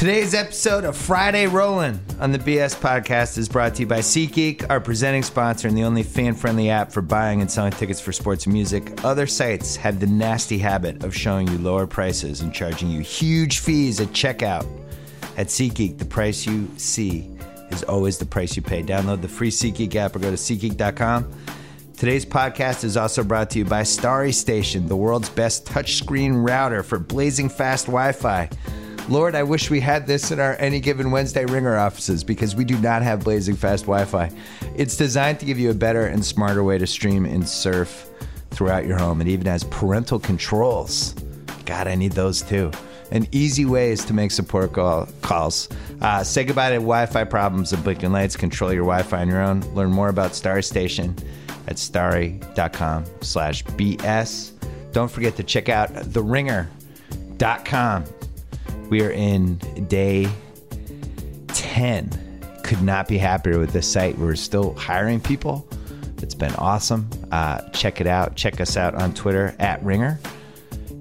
Today's episode of Friday Rollin' on the BS podcast is brought to you by SeatGeek, our presenting sponsor and the only fan friendly app for buying and selling tickets for sports and music. Other sites have the nasty habit of showing you lower prices and charging you huge fees at checkout. At SeatGeek, the price you see is always the price you pay. Download the free SeatGeek app or go to SeatGeek.com. Today's podcast is also brought to you by Starry Station, the world's best touchscreen router for blazing fast Wi Fi. Lord, I wish we had this in our any given Wednesday ringer offices because we do not have blazing fast Wi Fi. It's designed to give you a better and smarter way to stream and surf throughout your home. It even has parental controls. God, I need those too. And easy ways to make support call, calls. Uh, say goodbye to Wi Fi problems and blinking lights. Control your Wi Fi on your own. Learn more about Starry Station at starry.com slash BS. Don't forget to check out the theringer.com. We are in day 10. Could not be happier with this site. We're still hiring people. It's been awesome. Uh, check it out. Check us out on Twitter at Ringer.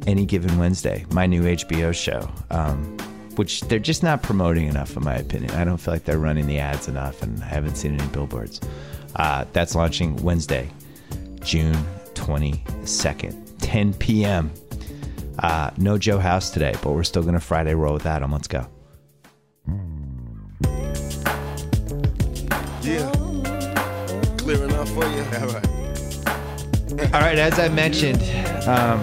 Any given Wednesday, my new HBO show, um, which they're just not promoting enough, in my opinion. I don't feel like they're running the ads enough, and I haven't seen any billboards. Uh, that's launching Wednesday, June 22nd, 10 p.m. Uh, no Joe House today, but we're still going to Friday roll with Adam. Let's go. Yeah. Clear enough for you? All right. All right, as I mentioned, um,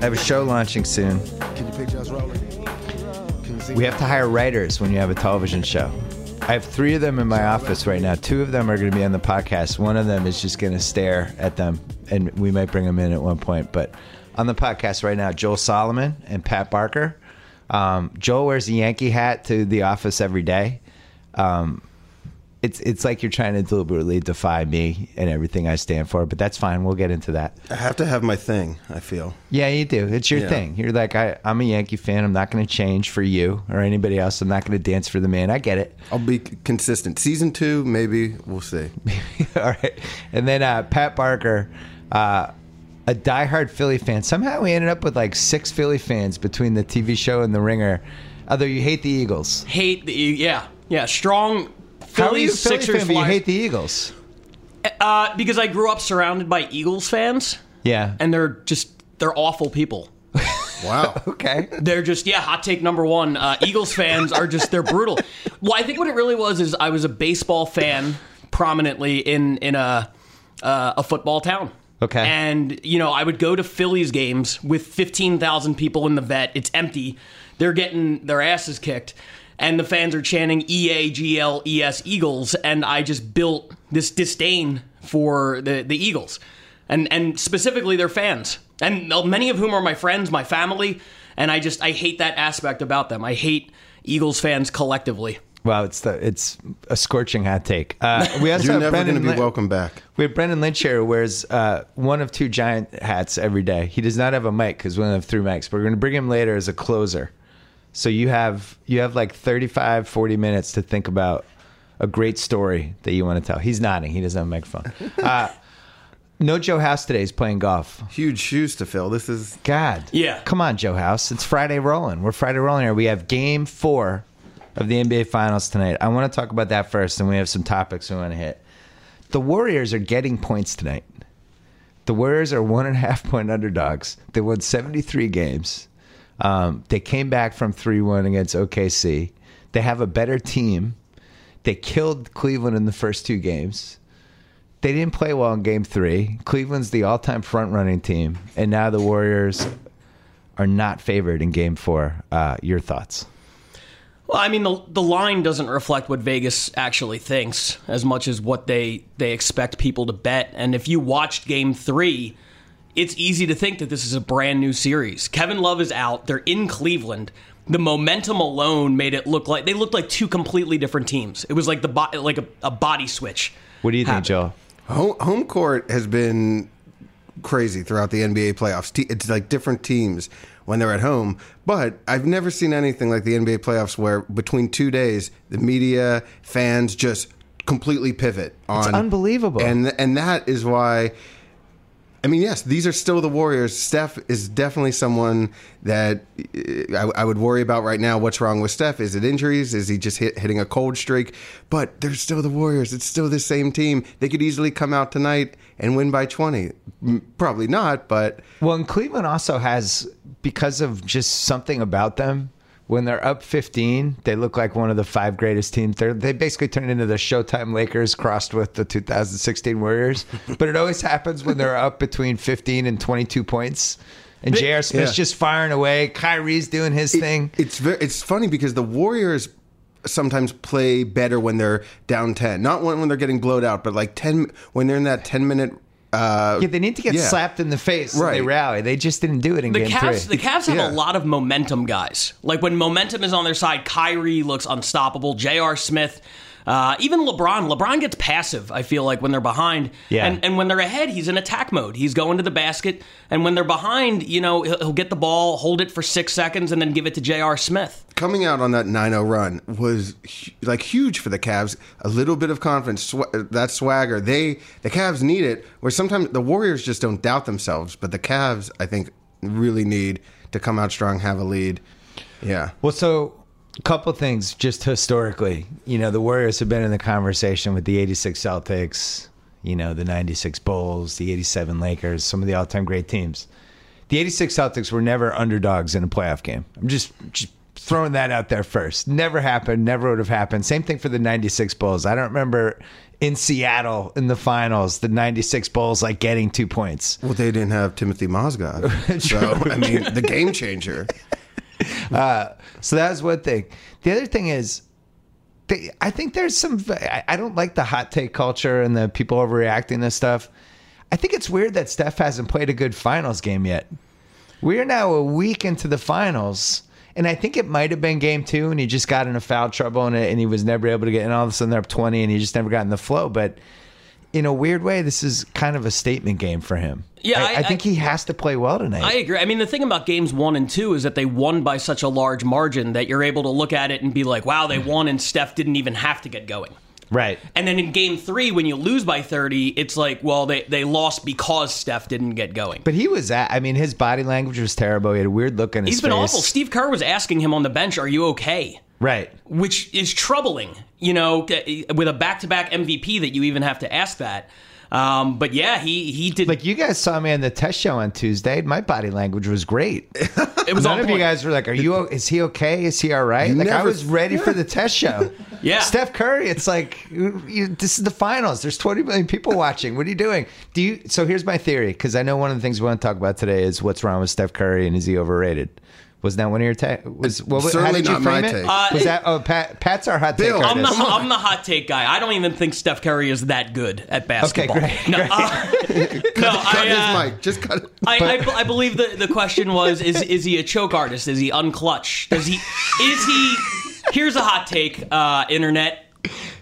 I have a show launching soon. Can you picture us rolling? Can you see? We have to hire writers when you have a television show. I have three of them in my office right now. Two of them are going to be on the podcast. One of them is just going to stare at them, and we might bring them in at one point. But on the podcast right now, Joel Solomon and Pat Barker. Um, Joel wears a Yankee hat to the office every day. Um, it's it's like you're trying to deliberately defy me and everything I stand for, but that's fine. We'll get into that. I have to have my thing, I feel. Yeah, you do. It's your Yeah. thing. You're like, I, I'm a Yankee fan. I'm not going to change for you or anybody else. I'm not going to dance for the man. I get it. I'll be consistent. Season two, maybe. We'll see. All right. And then uh, Pat Barker, uh, a diehard Philly fan. Somehow we ended up with like six Philly fans between the TV show and The Ringer. Although you hate the Eagles. hate the yeah yeah strong How are you a Phillies Philly Sixers fan, but you hate the Eagles? uh, because I grew up surrounded by Eagles fans Yeah. and they're just they're awful people. Wow. okay. They're just yeah hot take number one. Uh, Eagles fans are just they're brutal. Well, I think what it really was is I was a baseball fan prominently in in a uh, a football town. Okay. And you know I would go to Phillies games with fifteen thousand people in the vet. It's empty. They're getting their asses kicked. And the fans are chanting E A G L E S Eagles, and I just built this disdain for the, the Eagles, and and specifically their fans, and many of whom are my friends, my family, and I just I hate that aspect about them. I hate Eagles fans collectively. Well, it's the it's a scorching hot take. Uh, we also You're have never going to be Lin- welcome back. We have Brendan Lynch here who wears uh, one of two giant hats every day. He does not have a mic because we only have three mics. But we're going to bring him later as a closer. So you have you have like 35, 40 minutes to think about a great story that you want to tell. He's nodding. He doesn't have a microphone. Uh, no Joe House today. He's playing golf. Huge shoes to fill. This is. God. Yeah. Come on, Joe House. It's Friday rolling. We're Friday rolling here. We have game four of the NBA Finals tonight. I want to talk about that first, and we have some topics we want to hit. The Warriors are getting points tonight. The Warriors are one and a half point underdogs. They won 73 games. Um, they came back from 3 1 against OKC. They have a better team. They killed Cleveland in the first two games. They didn't play well in game three. Cleveland's the all time front running team. And now the Warriors are not favored in game four. Uh, your thoughts? Well, I mean, the the line doesn't reflect what Vegas actually thinks as much as what they they expect people to bet. And if you watched Game Three, it's easy to think that this is a brand new series. Kevin Love is out. They're in Cleveland. The momentum alone made it look like they looked like two completely different teams. It was like the bo- like a, a body switch. What do you think, happened. Joe? Home, home court has been crazy throughout the NBA playoffs. It's like different teams when they're at home. But I've never seen anything like the NBA playoffs where between two days, the media, fans just completely pivot on. It's unbelievable. And and that is why I mean, yes, these are still the Warriors. Steph is definitely someone that uh, I, I would worry about right now. What's wrong with Steph? Is it injuries? Is he just hit, hitting a cold streak? But they're still the Warriors. It's still the same team. They could easily come out tonight and win by 20. Probably not, but Well, and Cleveland also has because of just something about them. When they're up 15, they look like one of the five greatest teams. They're, they basically turn into the Showtime Lakers crossed with the 2016 Warriors. but it always happens when they're up between 15 and 22 points. And J.R. Smith's Yeah. just firing away. Kyrie's doing his thing. It's very, it's funny because the Warriors sometimes play better when they're down 10. Not when, when they're getting blowed out, but like 10 when they're in that 10 minute uh, Yeah, they need to get yeah. slapped in the face. Right. They rally. They just didn't do it in The game Cavs, three. the Cavs have Yeah. a lot of momentum guys. Like when momentum is on their side, Kyrie looks unstoppable. J.R. Smith, uh, even LeBron. LeBron gets passive. I feel like when they're behind, Yeah. and and when they're ahead, he's in attack mode. He's going to the basket, and when they're behind, you know, he'll, he'll get the ball, hold it for six seconds, and then give it to J.R. Smith. coming out on that 9-0 run was like huge for the Cavs. A little bit of confidence, sw- that swagger. They the Cavs need it. Where sometimes the Warriors just don't doubt themselves, but the Cavs, I think, really need to come out strong, have a lead. Yeah. Well, so a couple things just historically. You know, the Warriors have been in the conversation with the 86 Celtics, you know, the 96 Bulls, the 87 Lakers, some of the all-time great teams. The 86 Celtics were never underdogs in a playoff game. I'm just just throwing that out there first. Never happened, never would have happened. Same thing for the 96 Bulls. I don't remember in Seattle in the finals, the 96 Bulls like getting 2 points. Well, they didn't have Timothy Mozgov, so I mean, the game changer. Uh, so that was one thing. The other thing is, they, I think there's some. I, I don't like the hot take culture and the people overreacting to stuff. I think it's weird that Steph hasn't played a good finals game yet. We are now a week into the finals, and I think it might have been game two, and he just got into foul trouble, and, and he was never able to get. And all of a sudden they're up twenty, and he just never got in the flow. But in a weird way, this is kind of a statement game for him. Yeah, I, I- I think he has to play well tonight. I agree. I mean, the thing about games one and two is that they won by such a large margin that you're able to look at it and be like, wow, they won, and Steph didn't even have to get going. right. And then in game three, when you lose by 30, it's like, well, they, they lost because Steph didn't get going. But he was at. I mean, his body language was terrible. He had a weird look on his face. He's been face. awful. Steve Kerr was asking him on the bench, are you okay? Right. Which is troubling, you know, with a back to back MVP that you even have to ask that. Um, but yeah, he, he did. Like you guys saw me on the test show on Tuesday. My body language was great. it was None on of you guys were like, "Are you? o- Is he okay? Is he all right?" You Like I was ready for the test show. Yeah. Steph Curry. It's like you, you- this is the finals. There's 20 million people watching. What are you doing? Do you? So here's my theory because I know one of the things we want to talk about today is what's wrong with Steph Curry and is he overrated? Was that one of your ta- was what, how Certainly did you not frame it? take. Uh, was that oh Pat? Pat's our hot take Bill, I'm the, artist. I'm the hot take guy. I don't even think Steph Curry is that good at basketball. great, No, great. uh, no Cut I, uh, his mic. Just cut it. I, I, I believe the, the question was is is he a choke artist? Is he unclutch? Does he is he here's a hot take, uh, internet.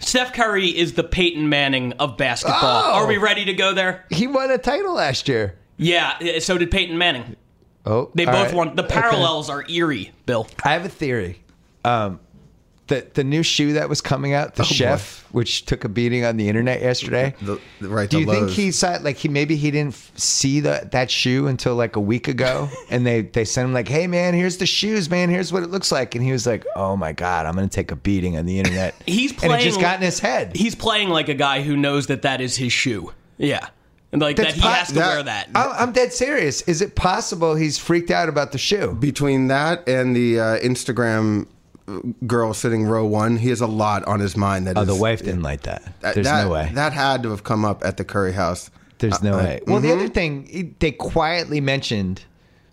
Steph Curry is the Peyton Manning of basketball. Oh. Are we ready to go there? He won a title last year. Yeah, so did Peyton Manning. Oh, They both right. won. The Okay. parallels are eerie, Bill. I have a theory. Um, the the new shoe that was coming out, the chef, which took a beating on the internet yesterday. The, the right Do to you think Lowe's. he saw like he maybe he didn't f- see the, that shoe until like a week ago, and they they sent him like, hey man, here's the shoes, man, here's what it looks like, and he was like, oh my god, I'm gonna take a beating on the internet. He's playing. and it just got in his head. He's playing like a guy who knows that that is his shoe. Yeah. And like That's that he po- has to that- wear that. I'm, I'm dead serious. Is it possible he's freaked out about the shoe? between that and the uh, Instagram uh, girl sitting row one, he has a lot on his mind. That Oh, is- the wife didn't like that. that- There's that, no way. That had to have come up at the Curry house. There's no Uh, way. Well, the other thing it- they quietly mentioned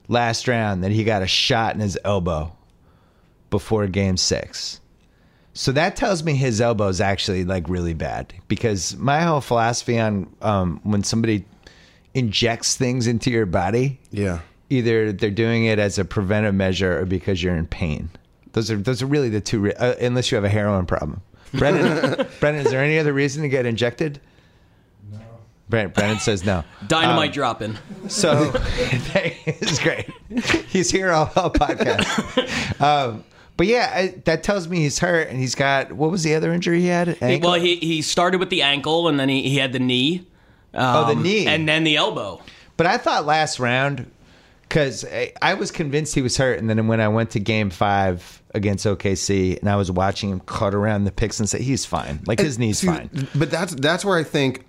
last round that he got a shot in his elbow before game six. So that tells me his elbow is actually like really bad because my whole philosophy on um, when somebody injects things into your body, Yeah. either they're doing it as a preventive measure or because you're in pain. Those are those are really the two. Re- uh, unless you have a heroin problem, Brendan. Brendan, is there any other reason to get injected? No. Brendan, Brendan says no. Dynamite dropping. So it's great. He's here all, all podcast. Um, but yeah, I, that tells me he's hurt, and he's got what was the other injury he had? Ankle? Well, he, he started with the ankle and then he, he had the knee. oh, the Um, knee. And then the elbow. But I thought last round because I, I was convinced he was hurt, and then when I went to Game Five against OKC, and I was watching him cut around the picks and say he's fine, like his knee's See, fine. But that's that's where I think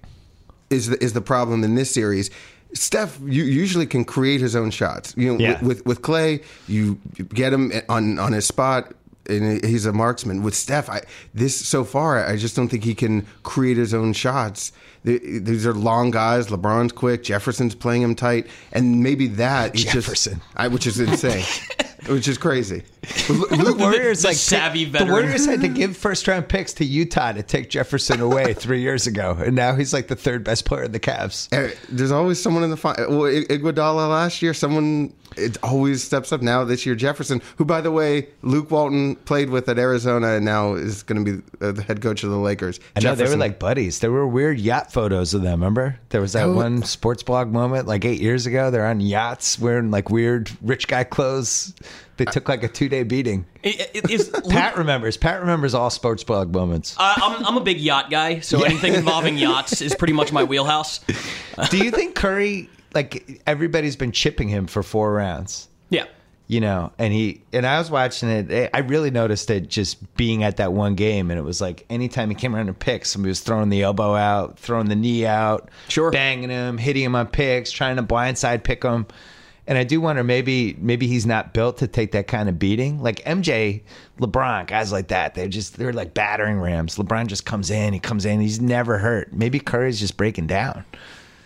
is the, is the problem in this series. Steph you usually can create his own shots. You know, Yeah. with, with with Klay, you get him on on his spot. And he's a marksman. With Steph, I, this so far, I just don't think he can create his own shots. The- These are long guys. LeBron's quick. Jefferson's playing him tight, and maybe that is Jefferson. just I, which is insane, which is crazy. The Warriors the like savvy the. Warriors had to give first round picks to Utah to take Jefferson away three years ago, and now he's like the third best player in the Cavs. Uh, There's always someone in the final. Well, Iguodala last year, someone it always steps up. Now this year, Jefferson, who by the way, Luke Walton played with at Arizona, and now is going to be uh, the head coach of the Lakers. I know they were like buddies. They were weird yacht photos of them. Remember, there was that Oh. one sports blog moment like eight years ago. They're on yachts wearing like weird rich guy clothes. They took like a two day beating. It- it- is- Pat remembers. Pat remembers all sports blog moments. I- I'm, I'm a big yacht guy, so anything involving yachts is pretty much my wheelhouse. Do you think Curry? Like everybody's been chipping him for four rounds. Yeah. You know and he and i was watching it eh, i really noticed it just being at that one game and it was like anytime he came around to pick somebody was throwing the elbow out throwing the knee out Sure. banging him hitting him on picks trying to blindside pick him. And i do wonder maybe maybe he's not built to take that kind of beating. Like mj lebron guys like that they're just they're like battering rams. Lebron just comes in he comes in he's never hurt. Maybe curry's just breaking down.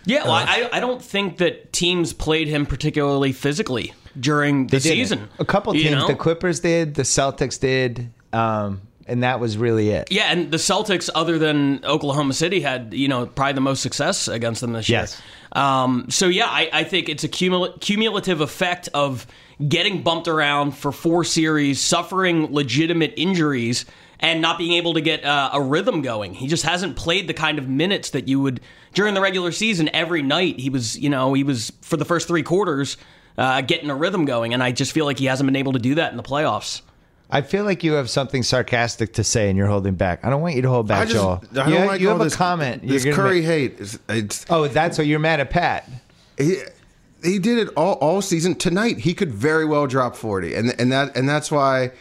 Yeah, well, I, I don't think that teams played him particularly physically during the season. a couple You teams know? the clippers did the celtics did um and that was really it Yeah, and the Celtics, other than Oklahoma City, had you know probably the most success against them this Yes. year. Um, so yeah, I, I think it's a cumul- cumulative effect of getting bumped around for four series, suffering legitimate injuries, and not being able to get uh, a rhythm going. He just hasn't played the kind of minutes that you would during the regular season every night. He was, you know, he was for the first three quarters uh, getting a rhythm going, and I just feel like he hasn't been able to do that in the playoffs. I feel like you have something sarcastic to say and you're holding back. I don't want you to hold back, I just Joel. I don't you have, like you all have this, a comment. You're This Curry make- hate. It's, it's oh, that's what you're mad at Pat. he, he did it all, all season. Tonight he could very well drop forty, and and that and that's why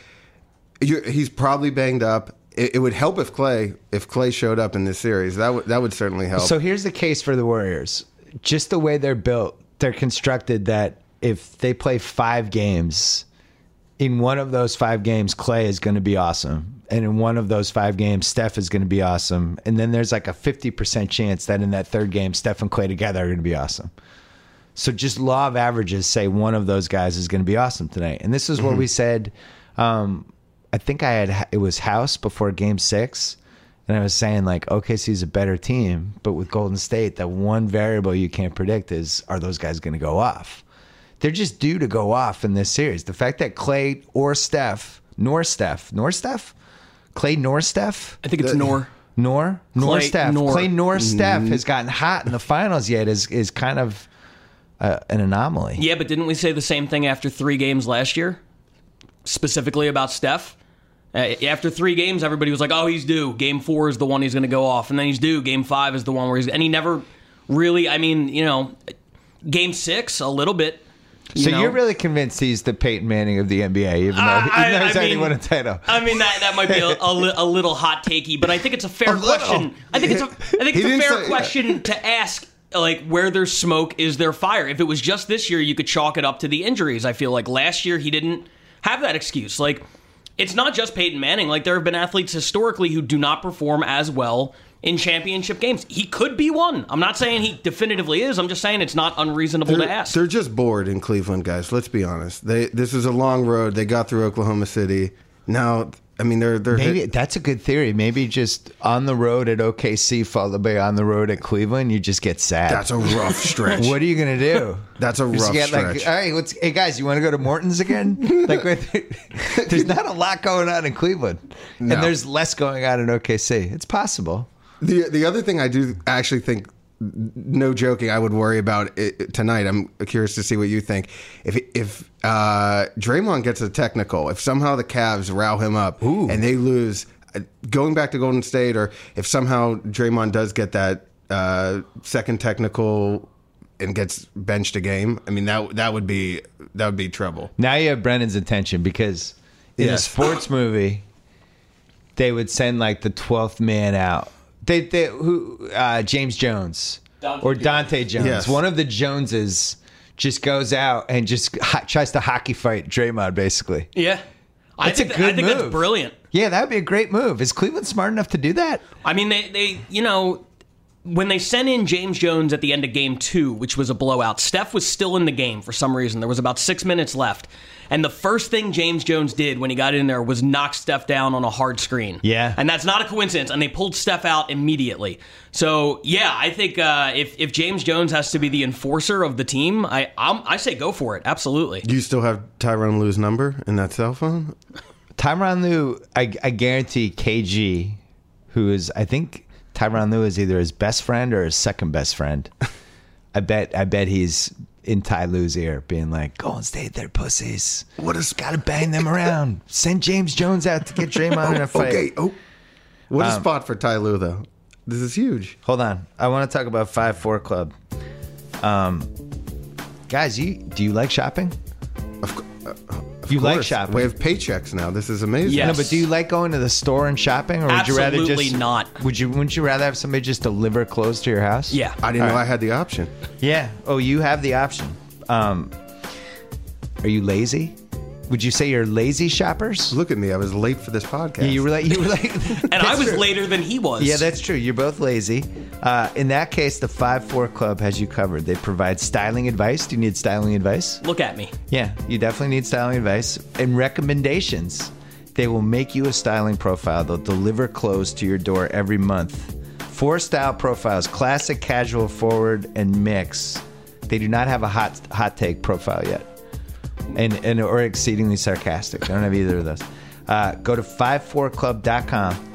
you he's probably banged up. It, it would help if Klay if Klay showed up in this series. That would that would certainly help. So here's the case for the Warriors. Just the way they're built, they're constructed that if they play five games, in one of those five games, Klay is going to be awesome. And in one of those five games, Steph is going to be awesome. And then there's like a 50% chance that in that third game, Steph and Klay together are going to be awesome. So just law of averages say one of those guys is going to be awesome tonight. And this is what we said. Um, I think I had it was House before Game Six, and I was saying like OKC's a better team, but with Golden State, that one variable you can't predict is are those guys going to go off? They're just due to go off in this series. The fact that Klay or Steph, nor Steph, nor Steph, Klay nor Steph, I think it's Nor. nor nor Klay Steph, nor. Klay nor Steph has gotten hot in the finals yet is is kind of uh, an anomaly. Yeah, but didn't we say the same thing after three games last year? Specifically about Steph? Uh, after three games, everybody was like, oh, he's due. Game four is the one he's going to go off. And then he's due. Game five is the one where he's. And he never really, I mean, you know, game six, a little bit. You So know? you're really convinced he's the Peyton Manning of the NBA, even though, Uh, even though he's I already mean- won a title. I mean that that might be a, a, li- a little hot takey, but I think it's a fair A question. I think it's a I think it's a fair say- question to ask. Like where there's smoke, is there fire? If it was just this year, you could chalk it up to the injuries. I feel like last year he didn't have that excuse. Like it's not just Peyton Manning. Like there have been athletes historically who do not perform as well in championship games. He could be one. I'm not saying he definitively is. I'm just saying it's not unreasonable to They're, ask. they're just bored in Cleveland, guys. Let's be honest. They this is a long road. They got through Oklahoma City. Now, I mean, they're they're Maybe hit- that's a good theory. Maybe just on the road at OKC, followed by on the road at Cleveland, you just get sad. that's a rough stretch. what are you gonna do? That's a You rough get like, stretch. all right, let's, hey guys, you want to go to Morton's again? like, there's not a lot going on in Cleveland, No. and there's less going on in OKC. It's possible. The the other thing I do actually think, no joking, I would worry about it tonight. I'm curious to see what you think. If if uh, Draymond gets a technical, if somehow the Cavs row him up and they lose, uh, going back to Golden State, or if somehow Draymond does get that uh, second technical and gets benched a game, I mean that that would be that would be trouble. Now you have Brendan's attention because in a sports movie, they would send like the twelfth man out. They, they who uh, James Jones Dahntay or Dahntay Jones. Yes. One of the Joneses just goes out and just ho- tries to hockey fight Draymond. Basically, Yeah. I That's a think, that- good I think move. that's brilliant. yeah, that would be a great move. Is Cleveland smart enough to do that? I mean, they, they, you know, when they sent in James Jones at the end of game two, which was a blowout, Steph was still in the game for some reason. There was about six minutes left. And the first thing James Jones did when he got in there was knock Steph down on a hard screen. Yeah. And that's not a coincidence. And they pulled Steph out immediately. So, yeah, I think uh, if, if James Jones has to be the enforcer of the team, I, I'm, I say go for it. Absolutely. Do you still have Tyronn Lue's number in that cell phone? Tyronn Lue, I, I guarantee KG, who is I think Tyronn Lue is either his best friend or his second best friend. I bet I bet he's in Ty Lue's ear, being like, "Go and stay there, pussies. What is Got to bang them around. Send James Jones out to get Draymond in a fight." Okay. Oh, what a Um, spot for Ty Lue though. This is huge. Hold on, I want to talk about Five Four Club. Um, guys, you do you like shopping? Of, cou- of You like shopping. We have paychecks now. This is amazing. Yes. No, but do you like going to the store and shopping, or would you rather just not. Would you? Wouldn't you rather have somebody just deliver clothes to your house? Yeah. I didn't know All right. I had the option. Yeah. Oh, you have the option. Um, are you lazy? Would you say you're lazy shoppers? Look at me. I was late for this podcast. Yeah, you were like you were like, And I was later than he was. Yeah, that's true. You're both lazy. Uh, in that case, the Five Four Club has you covered. They provide styling advice. Do you need styling advice? Look at me. Yeah, you definitely need styling advice and recommendations. They will make you a styling profile. They'll deliver clothes to your door every month. Four style profiles: classic, casual, forward, and mix. They do not have a hot hot take profile yet, and and or exceedingly sarcastic. I don't have either of those. Uh, go to 54club.com.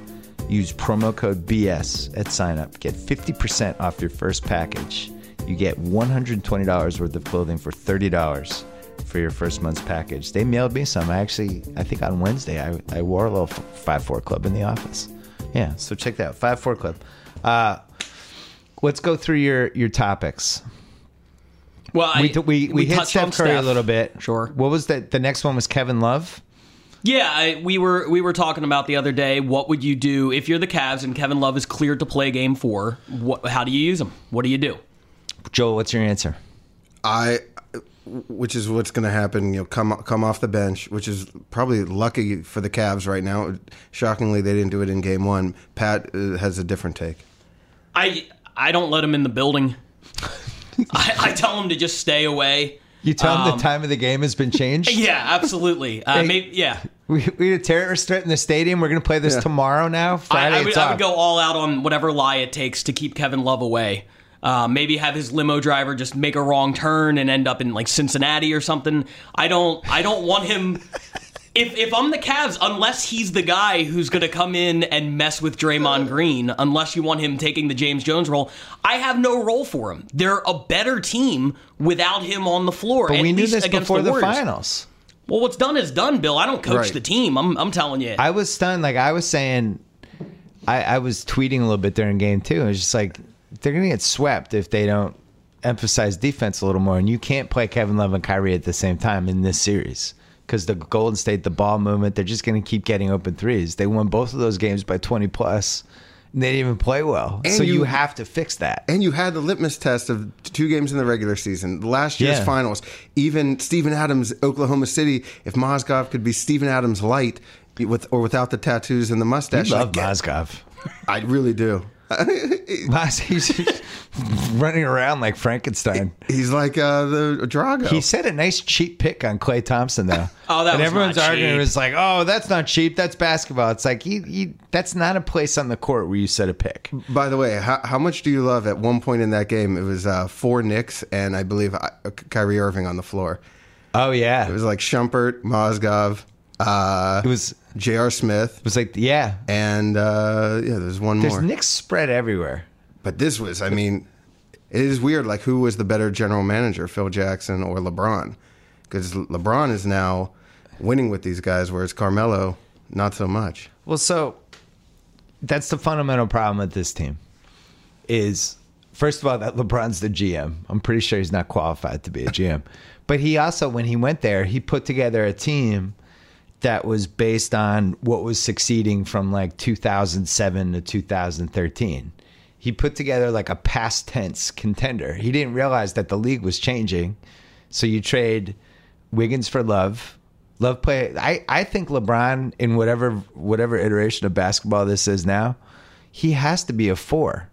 Use promo code BS at sign up. Get 50% off your first package. You get $120 worth of clothing for $30 for your first month's package. They mailed me some. I actually, I think on Wednesday, I, I wore a little 5 4 Club in the office. Yeah, so check that out 5 4 Club. Uh, let's go through your, your topics. Well, I, We, we, we, hit touched on Steph Curry a little bit. Sure. What was that? The next one was Kevin Love. Yeah, I, we were we were talking about the other day. What would you do if you're the Cavs and Kevin Love is cleared to play Game Four? What, how do you use him? What do you do? Joel, what's your answer? I, which is what's going to happen. You know, come come off the bench, which is probably lucky for the Cavs right now. Shockingly, they didn't do it in Game One. Pat uh, has a different take. I I don't let him in the building. I, I tell him to just stay away. You tell him Um, the time of the game has been changed? Yeah, absolutely. Uh, Hey. maybe, yeah. We, we had a terrorist threat in the stadium. We're going to play this Yeah. tomorrow now. Friday, I would, I would go all out on whatever lie it takes to keep Kevin Love away. Uh, maybe have his limo driver just make a wrong turn and end up in like Cincinnati or something. I don't. I don't want him. If if I'm the Cavs, unless he's the guy who's going to come in and mess with Draymond Green, unless you want him taking the James Jones role, I have no role for him. They're a better team without him on the floor. But we knew this before the, Warriors. finals. Well, what's done is done, Bill. I don't coach Right. the team. I'm I'm telling you. I was stunned. Like I was saying, I, I was tweeting a little bit during game two. It was just like they're going to get swept if they don't emphasize defense a little more. And you can't play Kevin Love and Kyrie at the same time in this series because the Golden State, the ball movement, they're just going to keep getting open threes. They won both of those games by 20 plus, and they didn't even play well. And so you, you- have to fix that. And you had the litmus test of two games in the regular season, last year's Yeah. finals. Even Steven Adams, Oklahoma City. If Mozgov could be Steven Adams light, with or without the tattoos and the mustache, I love Mozgov. I really do. Moz, he's just running around like Frankenstein. He's like uh, the Drago. He said a nice cheap pick on Klay Thompson though. Oh, that and was everyone's not arguing. It cheap. was like, oh, that's not cheap. That's basketball. It's like you, you, that's not a place on the court where you set a pick. By the way, how, how much do you love? At one point in that game, it was uh, four Knicks and I believe uh, Kyrie Irving on the floor. Oh yeah, It was like Shumpert, Mozgov, uh, it was. J.R. Smith, It was like yeah. and uh, yeah, there's one more There's more. Knicks spread everywhere. But this was, I mean, it is weird. Like, who was the better general manager, Phil Jackson or LeBron? Because LeBron is now winning with these guys, whereas Carmelo, not so much. Well, so that's the fundamental problem with this team. Is First of all, that LeBron's the GM. I'm pretty sure he's not qualified to be a GM. but he also, when he went there, he put together a team that was based on what was succeeding from like 2007 to 2013. He put together like a past tense contender. He didn't realize that the league was changing. So you trade Wiggins for Love. Love play. I, I think LeBron in whatever whatever iteration of basketball this is now, he has to be a four.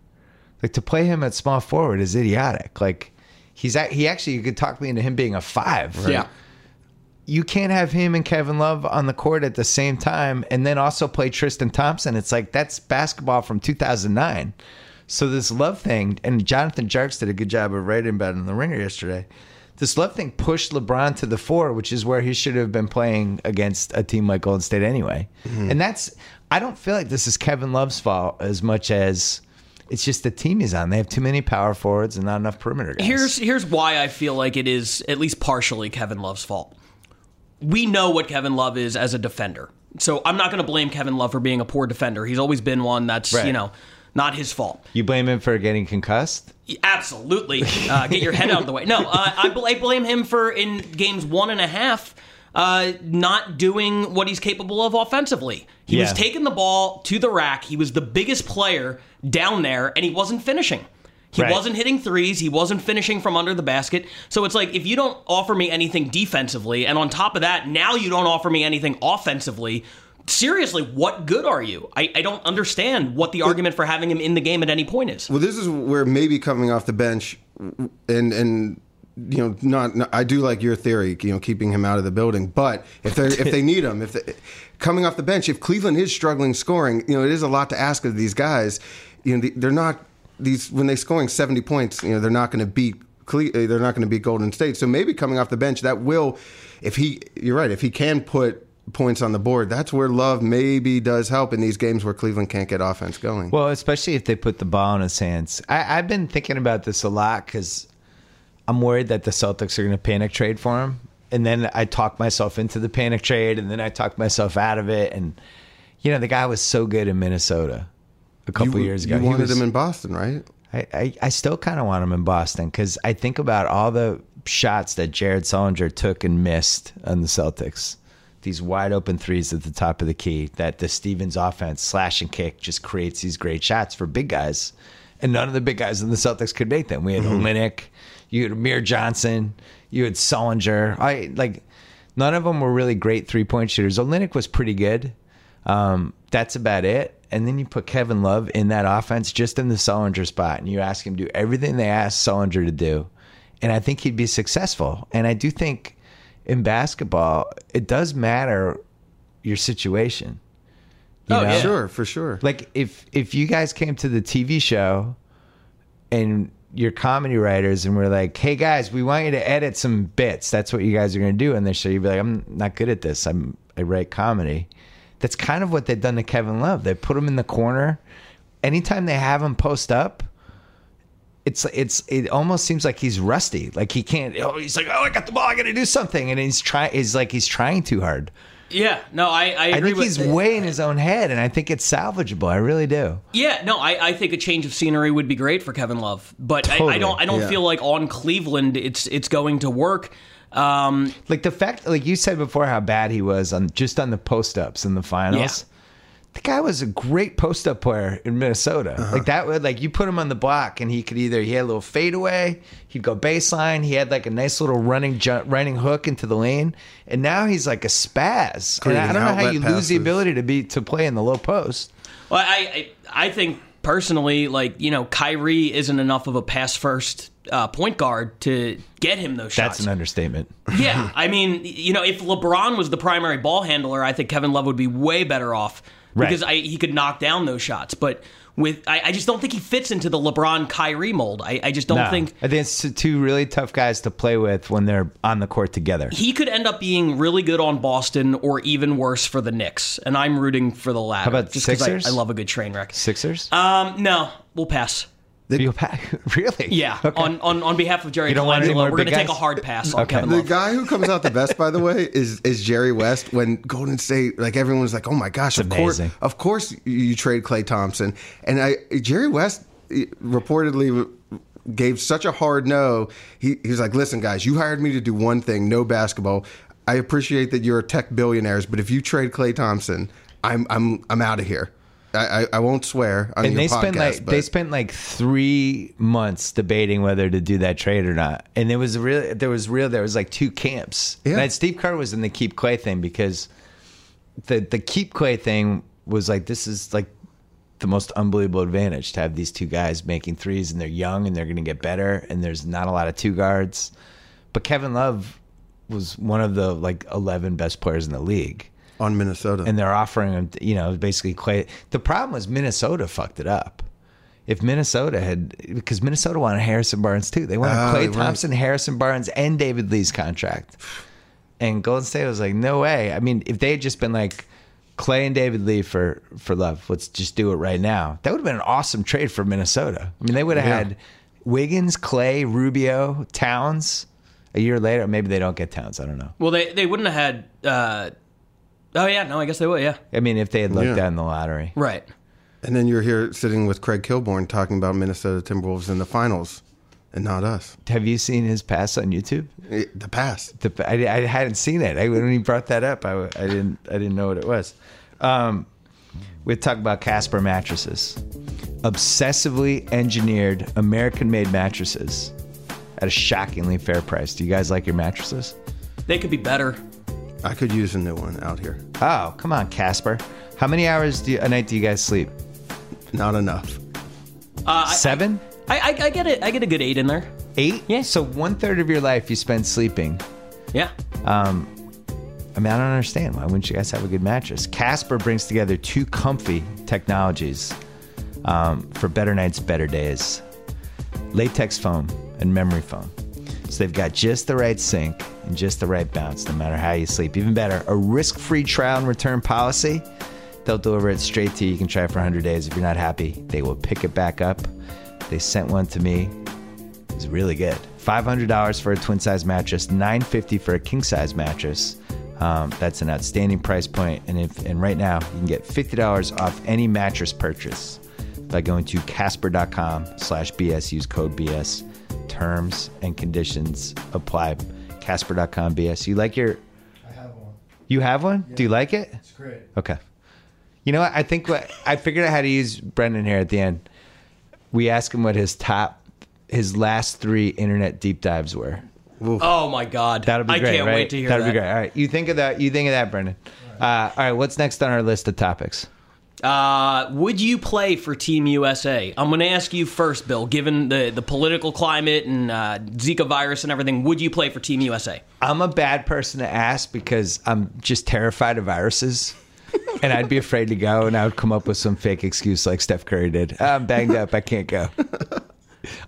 Like to play him at small forward is idiotic. Like he's at, he actually you could talk me into him being a five. Yeah. You can't have him and Kevin Love on the court at the same time and then also play Tristan Thompson. It's like that's basketball from 2009. So this love thing, and Jonathan Tjarks did a good job of writing about it in the Ringer yesterday. This love thing pushed LeBron to the four, which is where he should have been playing against a team like Golden State anyway. Mm-hmm. And that's I don't feel like this is Kevin Love's fault as much as it's just the team he's on. They have too many power forwards and not enough perimeter guys. Here's here's why I feel like it is at least partially Kevin Love's fault. We know what Kevin Love is as a defender. So I'm not going to blame Kevin Love for being a poor defender. He's always been one that's, Right. you know, not his fault. you blame him for getting concussed. Absolutely. Uh, get your head out of the way. No, uh, I, bl- I blame him for in games one and a half uh, not doing what he's capable of offensively. He was taking the ball to the rack. He was the biggest player down there, and he wasn't finishing. He Right. wasn't hitting threes. He wasn't finishing from under the basket. So it's like if you don't offer me anything defensively, and on top of that, now you don't offer me anything offensively. Seriously, what good are you? I, I don't understand what the argument for having him in the game at any point is. Well, this is where maybe coming off the bench, and and you know, not, not- I do like your theory, you know, keeping him out of the building. But if they if they need him, if they, coming off the bench, if Cleveland is struggling scoring, you know, it is a lot to ask of these guys. You know, they're not these when they're scoring seventy points. You know, they're not going to beat. Uh, They're not going to beat Golden State. So maybe coming off the bench, that will, if he, you're right, if he can put points on the board, that's where Love maybe does help in these games where Cleveland can't get offense going. Well, especially if they put the ball in his hands. I, I've been thinking about this a lot because I'm worried that the Celtics are going to panic trade for him. And then I talk myself into the panic trade, and then I talk myself out of it. And, you know, the guy was so good in Minnesota a couple you, years ago. You wanted was- him in Boston, right? I, I, I still kind of want him in Boston because I think about all the shots that Jared Sullinger took and missed on the Celtics. These wide open threes at the top of the key that the Stevens offense, slash and kick, just creates these great shots for big guys. And none of the big guys in the Celtics could make them. We had Olynyk, you had Amir Johnson, you had Sullinger. I like none of them were really great three point shooters. Olynyk was pretty good. Um, that's about it. And then you put Kevin Love in that offense just in the Sullinger spot, and you ask him to do everything they asked Sullinger to do. And I think he'd be successful. And I do think in basketball, it does matter your situation. You Oh, know? yeah. Sure, for sure. Like if if you guys came to the TV show and your comedy writers and we're like, "Hey guys, we want you to edit some bits. That's what you guys are going to do." And they show you'd be like, "I'm not good at this. I'm I write comedy." That's kind of what they've done to Kevin Love. They put him in the corner. Anytime they have him post up, it's it's it almost seems like he's rusty. Like he can't. Oh, he's like, "Oh, I got the ball. I got to do something," and he's trying. He's like he's trying too hard. Yeah, no, I, I I think with he's way in his own head, and I think it's salvageable. I really do. Yeah, no, I, I think a change of scenery would be great for Kevin Love, but I, I don't I don't yeah. feel like on Cleveland it's it's going to work. Um, Like the fact, like you said before, how bad he was on just on the post ups in the finals. The guy was a great post up player in Minnesota. Like that would like you put him on the block and he could either he had a little fadeaway, he'd go baseline, he had like a nice little running jump, running hook into the lane, and now he's like a spaz. I don't know how you lose the ability to be to play in the low post. well, I, I I think personally, like you know, Kyrie isn't enough of a pass first uh, point guard to get him those shots. That's an understatement. yeah, I mean, you know, if LeBron was the primary ball handler, I think Kevin Love would be way better off Right. because I, he could knock down those shots. But with, I, I just don't think he fits into the LeBron Kyrie mold. I, I just don't No. think I think it's two really tough guys to play with when they're on the court together. he could end up being really good on Boston or even worse for the Knicks. And I'm rooting for the latter. How about just 'cause I, Sixers? I love a good train wreck. Sixers? Um, no, we'll pass. You'll pa- really? Yeah, Okay. on, on on behalf of Jerry You don't want any Colangelo, we're going to take a hard pass on Okay. Kevin The guy who comes out the best, by the way, is is Jerry West. When Golden State, like everyone's like, "Oh my gosh, of course, of course, you trade Klay Thompson." And I, Jerry West eh, reportedly gave such a hard no. He, he was like, "Listen, guys, you hired me to do one thing, no basketball. I appreciate that you're a tech billionaires, but if you trade Klay Thompson, I'm I'm I'm out of here. I, I, I won't swear on and they podcast, spent like but they spent like three months debating whether to do that trade or not. And there was real there was real there was like two camps. Yeah. And Steve Kerr was in the keep Klay thing because the the keep Klay thing was like this is like the most unbelievable advantage to have these two guys making threes and they're young and they're going to get better and there's not a lot of two guards. But Kevin Love was one of the like 11 best players in the league on Minnesota. and they're offering him, you know, basically Klay. The problem was Minnesota fucked it up. If Minnesota had, because Minnesota wanted Harrison Barnes too, they wanted Oh, Klay right. Thompson, Harrison Barnes, and David Lee's contract. And Golden State was like, no way. I mean, if they had just been like Klay and David Lee for for love, let's just do it right now. That would have been an awesome trade for Minnesota. I mean, they would have Yeah. had Wiggins, Klay, Rubio, Towns. A year later, maybe they don't get Towns. I don't know. Well, they they wouldn't have had. Uh, oh yeah, no, I guess they would. Yeah, I mean, if they had looked Yeah. down the lottery. right. and then you're here sitting with Craig Kilborn talking about Minnesota Timberwolves in the finals, and not us. Have you seen his pass on YouTube? It- the past. The, I, I hadn't seen it. I, when he brought that up, I, I didn't I didn't know what it was. Um, we talk about Casper mattresses, obsessively engineered American-made mattresses at a shockingly fair price. Do you guys like your mattresses? They could be better. I could use a new one out here. Oh, come on, Casper. How many hours do you, a night do you guys sleep? Not enough. Uh, Seven, I, I, I get it. I get a good eight in there. eight? Yeah. So one third of your life you spend sleeping. Yeah. Um, I mean, I don't understand. Why wouldn't you guys have a good mattress? Casper brings together two comfy technologies um, for better nights, better days latex foam and memory foam. So they've got just the right sink and just the right bounce, no matter how you sleep. Even better, a risk free trial and return policy. They'll deliver it straight to you. You can try it for 100 days. If you're not happy, they will pick it back up. They sent one to me. It was really good. $500 for a twin size mattress, 950 for a king size mattress. Um, that's an outstanding price point. And if and right now you can get $50 off any mattress purchase by going to casper.com slash BS. Use code BS. Terms and conditions apply. Casper.com BS. You like your I have one. you have one? Do you like it? It's great. Okay. You know what? I think what I figured out how to use Brendan here at the end. We asked him what his top, his last three internet deep dives were. Oh my God. That'll be great. I can't right? wait to hear That'll that. be great. All right, you think of that. You think of that, Brendan. Uh, all right. What's next on our list of topics? Uh, would you play for Team USA? I'm going to ask you first, Bill. Given the the political climate and uh, Zika virus and everything, would you play for Team USA? I'm a bad person to ask because I'm just terrified of viruses. and I'd be afraid to go, and I would come up with some fake excuse like Steph Curry did. I'm banged up. I can't go.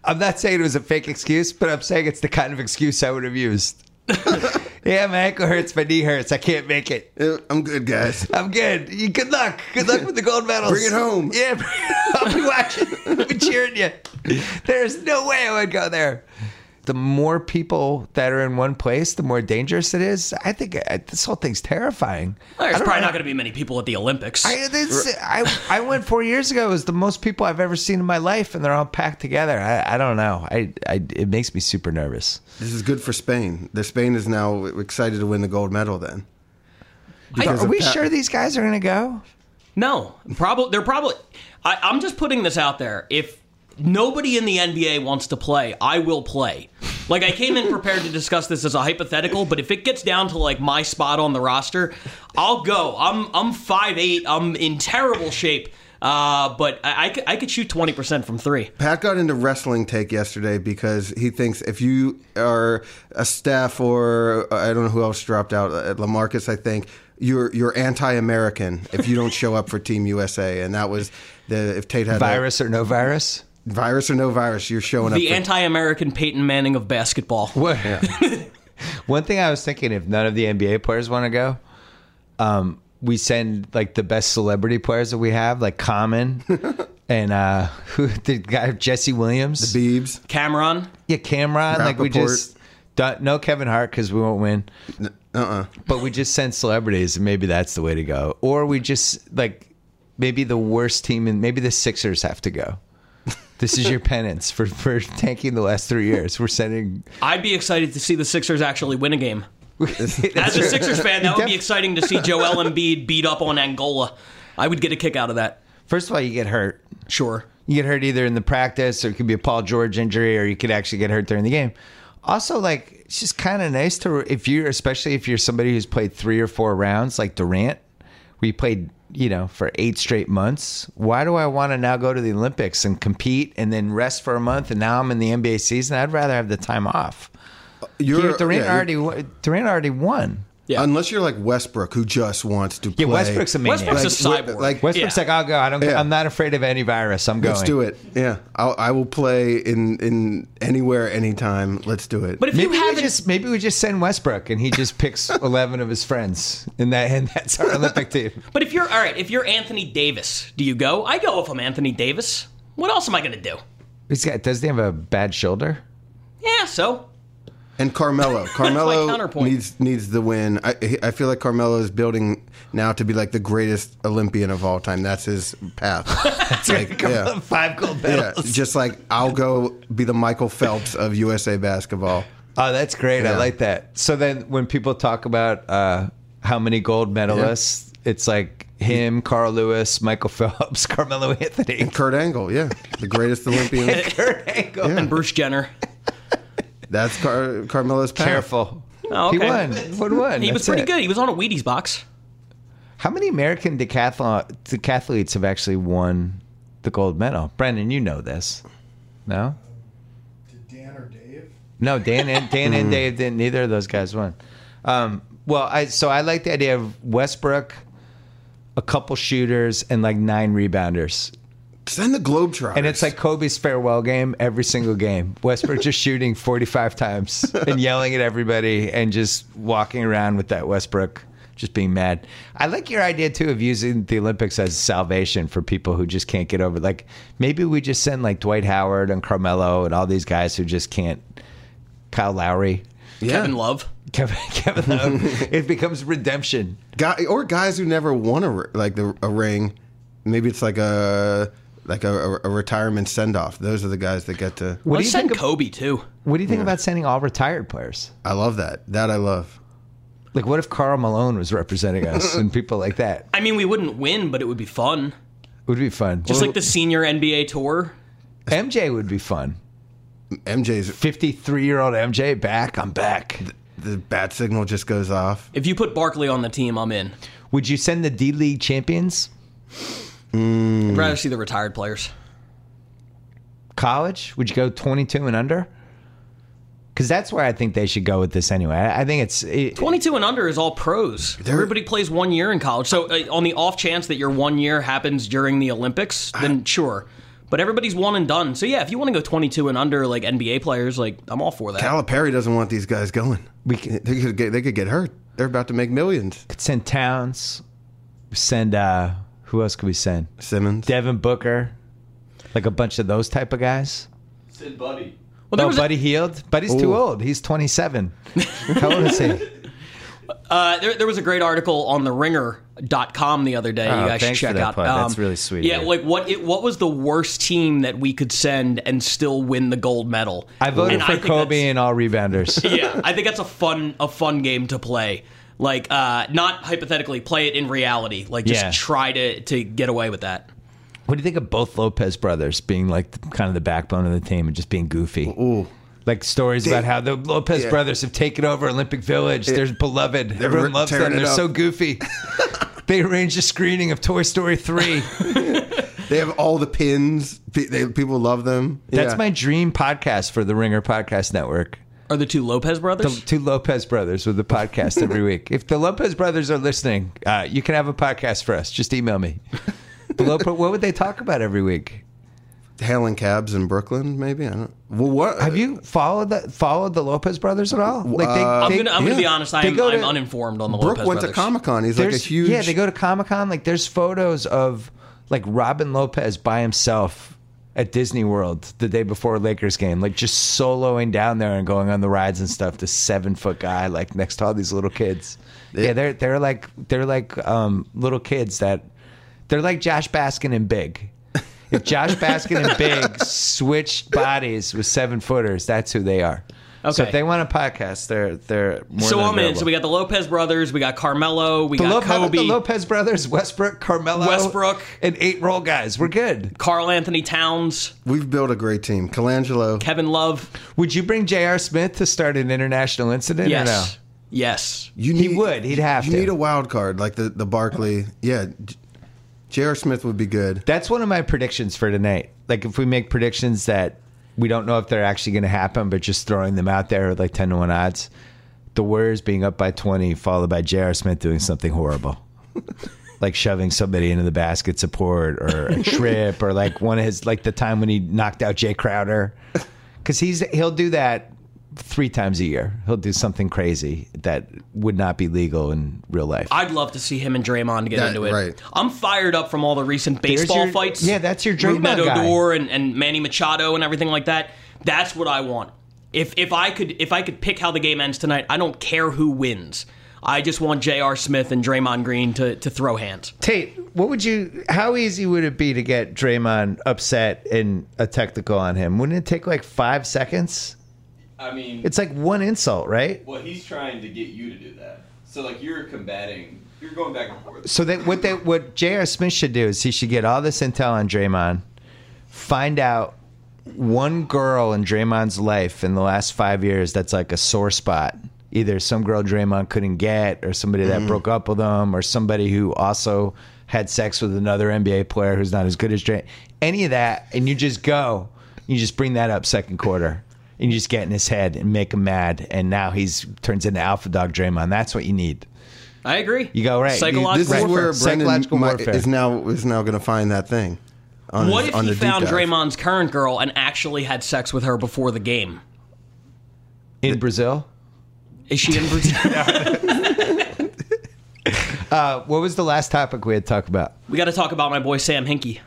I'm not saying it was a fake excuse, but I'm saying it's the kind of excuse I would have used. yeah, my ankle hurts, my knee hurts. I can't make it. I'm good, guys. I'm good. You good luck. Good luck with the gold medals. Bring it home. Yeah, I'll be watching. I'll be cheering you. There's no way I would go there. The more people that are in one place, the more dangerous it is. I think uh, this whole thing's terrifying. There's probably know. not going to be many people at the Olympics. I, this, I I went four years ago. It was the most people I've ever seen in my life, and they're all packed together. I, I don't know. I, I it makes me super nervous. This is good for Spain. The Spain is now excited to win the gold medal. Then Are we that- sure these guys are going to go? No, probably they're probably. I, I'm just putting this out there. If nobody in the NBA wants to play, I will play. Like I came in prepared to discuss this as a hypothetical, but if it gets down to like my spot on the roster, I'll go. I'm I'm five eight. I'm in terrible shape. Uh, but I, I, could, I could shoot 20% from three. Pat got into wrestling take yesterday because he thinks if you are a Steph or uh, I don't know who else dropped out, uh, LaMarcus, I think you're you're anti-American if you don't show up for Team USA, and that was the if Tate had Virus or no virus? A, virus or no virus, you're showing The up. for, anti American Peyton Manning of basketball. What? One thing I was thinking, if none of the NBA players want to go, um, we send like the best celebrity players that we have, like Common and uh, who the guy Jesse Williams, the Beebs, Cameron. yeah, Cameron. Like we just don't, no Kevin Hart because we won't win, uh, uh but we just send celebrities, and maybe that's the way to go. Or we just like maybe the worst team, and maybe the Sixers have to go. This is your penance for, for tanking the last three years. We're sending. I'd be excited to see the Sixers actually win a game. As a Sixers fan, that would be exciting to see Joel Embiid beat up on Angola. I would get a kick out of that. First of all, you get hurt. Sure. You get hurt either in the practice, or it could be a Paul George injury, or you could actually get hurt during the game. Also, like it's just kind of nice to if you're, especially if you're somebody who's played three or four rounds, like Durant, where you played, you know, for eight straight months. Why do I want to now go to the Olympics and compete and then rest for a month, and now I'm in the NBA season? I'd rather have the time off. You're, Durant yeah, already Durant already won. Yeah. Unless you're like Westbrook, who just wants to play. Yeah, Westbrook's a maniac. Westbrook's a cyborg. like- Westbrook's Yeah. like, I'll go. I don't. Yeah. I'm not afraid of any virus. I'm going. Let's do it. Yeah, I'll, I will play in in anywhere, anytime. Let's do it. But if Maybe you haven't, just maybe we just send Westbrook and he just picks eleven of his friends and that and that's our Olympic team. but if you're all right, if you're Anthony Davis, do you go? I go if I'm Anthony Davis. What else am I going to do? He's got, does he have a bad shoulder? Yeah, so and Carmelo, Carmelo needs needs the win. I I feel like Carmelo is building now to be like the greatest Olympian of all time. That's his path. It's like, yeah, Five gold yeah, medals. just like I'll go be the Michael Phelps of USA basketball. Oh, that's great. I like that. So then when people talk about uh, how many gold medalists, it's like him, Carl Lewis, Michael Phelps, Carmelo Anthony, and Kurt Angle, yeah, the greatest Olympian. Kurt Angle. and Bruce Jenner. That's Car- Carmelo's path. Careful. Oh, He okay. won. What won? He was pretty it. good. He was on a Wheaties box. How many American decathlon decathletes have actually won the gold medal? Brendan, you know this. No? Dan or Dave? No, Dan and Dan and Dave didn't. Neither of those guys won. Um, well, I so I like the idea of Westbrook, a couple shooters, and like nine rebounders. Send the Globetrotters. And it's like Kobe's farewell game every single game. Westbrook just shooting 45 times and yelling at everybody and just walking around with that Westbrook just being mad. I like your idea too of using the Olympics as salvation for people who just can't get over. Like maybe we just send like Dwight Howard and Carmelo and all these guys who just can't. Kyle Lowry, yeah. Kevin Love. Kevin, Kevin Love. it becomes redemption. Guy, or guys who never won a r- like the, a ring. Maybe it's like a like a, a retirement send off. Those are the guys that get to. What do Let's you send think? Of, Kobe too. what do you think about sending all retired players? I love that. That I love. Like, what if Karl Malone was representing us and people like that? I mean, we wouldn't win, but it would be fun. It would be fun. Just like the senior NBA tour. MJ would be fun. MJ's 53 year old MJ back. I'm back. the bat signal just goes off. If you put Barkley on the team, I'm in. Would you send the D League champions? I'd rather see the retired players. College? Would you go 22 and under? Because that's where I think they should go with this anyway. I I think it's. It, 22 and under is all pros. Everybody plays one year in college. So, uh, on the off chance that your one year happens during the Olympics, then sure. But everybody's one and done. So, yeah, if you want to go 22 and under, like NBA players, like, I'm all for that. Calipari doesn't want these guys going. We can- they could get they could get hurt. They're about to make millions. could send Towns. Send. uh Who else could we send? Simmons. Devin Booker. Like a bunch of those type of guys. Sid Buddy. well, there Oh, was a- Buddy Hield. Buddy's too old. He's 27. How old is he? Uh, there, there was a great article on the ringer.com the other day. Oh, you guys should thanks for check that out. Um, plug. That's really sweet Yeah, you. like what it, what was the worst team that we could send and still win the gold medal? I voted And for think Kobe and all rebounders. yeah, I think that's a fun a fun game to play. Like uh, not hypothetically, play it in reality. Like just Yeah. try to to get away with that. What do you think of both Lopez brothers being like the, kind of the backbone of the team and just being goofy? Ooh. Like stories about how the Lopez Yeah. brothers have taken over Olympic Village. They're beloved. Everyone re- loves them. it They're up. so goofy. they arranged a screening of Toy Story 3. They have all the pins. Pe- They, people love them. That's Yeah. my dream podcast for the Ringer Podcast Network. Are the two Lopez brothers? The brothers? two Lopez brothers with the podcast every week. If the Lopez brothers are listening, uh, you can have a podcast for us. Just email me. The Lopez, what would they talk about every week? hailing cabs in Brooklyn. Maybe I don't. Well, what Have you followed the followed the Lopez brothers at all? Like they, Uh, I'm they- gonna I'm gonna be yeah. honest. They I'm, go I'm to- uninformed on the Brooke Lopez went brothers. to Comic Con. He's like a there's huge. yeah. They go to Comic Con. Like there's photos of like Robin Lopez by himself at Disney World the day before Lakers game, like just soloing down there and going on the rides and stuff. This seven foot guy, like next to all these little kids. Yeah, they're they're like they're like um, little kids that they're like Josh Baskin and big. If Josh Baskin and Big switched bodies with seven footers, that's who they are. So Okay. if they want a podcast, they're they're more So than I'm in. So we got the Lopez brothers, we got Carmelo, we the got Lopez, how about Kobe, the Lopez brothers, Westbrook, Carmelo, Westbrook. and eight roll guys. We're good. Karl-Anthony Towns, We've built a great team. Colangelo. Kevin Love. Would you bring J.R. Smith to start an international incident Yes. or no? Yes. You He would. He'd have you to. You need a wild card like the the Barkley. Yeah, J- J.R. Smith would be good. That's one of my predictions for tonight. Like if we make predictions that we don't know if they're actually going to happen, but just throwing them out there with like ten to one odds. The Warriors being up by twenty, followed by J.R. Smith doing something horrible, like shoving somebody into the basket support or a trip, or like one of his like the time when he knocked out Jae Crowder, because he's he'll do that three times a year. He'll do something crazy that would not be legal in real life. I'd love to see him and Draymond get That- into it. right. I'm fired up from all the recent There's baseball your- fights. yeah, that's your Rube Draymond guy. Odor and, and Manny Machado and everything like that. That's what I want. If if I could if I could pick how the game ends tonight, I don't care who wins. I just want J.R. Smith and Draymond Green to, to throw hands. Tate, what would you? How easy would it be to get Draymond upset and a technical on him? Wouldn't it take like five seconds? I mean, It's like one insult, right? well, he's trying to get you to do that. So like you're combating, you're going back and forth. So that what they what J.R. Smith should do is he should get all this intel on Draymond, find out one girl in Draymond's life in the last five years that's like a sore spot. Either some girl Draymond couldn't get, or somebody that mm-hmm. broke up with him, or somebody who also had sex with another NBA player who's not as good as Dray. Any of that, and you just go, you just bring that up second quarter, and you just get in his head and make him mad, and now he's turns into alpha dog Draymond. That's what you need. I agree. You go, right. Psychological This is warfare. where Psychological Brendan might, warfare. is now is now going to find that thing. On What his- if on he found. Draymond's current girl and actually had sex with her before the game? In Brazil, Is she in Brazil? uh, what was the last topic we had to talk about? we got to talk about my boy Sam Hinkie.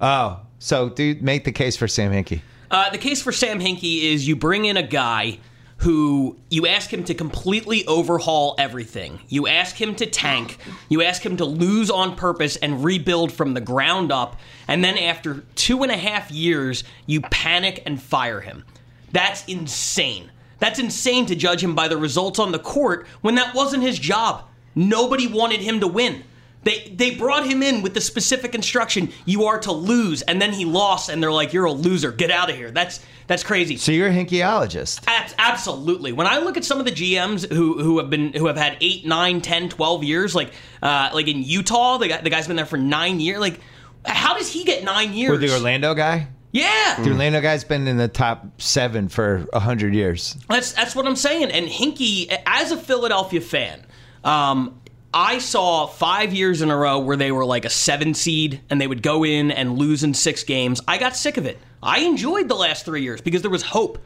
Oh, so dude, make the case for Sam Hinkie. Uh, the case for Sam Hinkie is you bring in a guy who you ask him to completely overhaul everything. You ask him to tank. You ask him to lose on purpose and rebuild from the ground up. And then after two and a half years, you panic and fire him. That's insane. That's insane to judge him by the results on the court when that wasn't his job. Nobody wanted him to win. They they brought him in with the specific instruction you are to lose, and then he lost, and they're like, "You're a loser. Get out of here." That's that's crazy. So you're a Hinkieologist. Abs- absolutely. When I look at some of the GMs who who have been who have had 8, 9, 10, 12 years like uh, like in Utah, the guy, the guy's been there for 9 years. Like how does he get 9 years? Or the Orlando guy? Yeah. The Orlando guy's been in the top seven for hundred years. That's that's what I'm saying. And Hinkie, as a Philadelphia fan, um, I saw five years in a row where they were like a seven seed and they would go in and lose in six games. I got sick of it. I enjoyed the last three years because there was hope.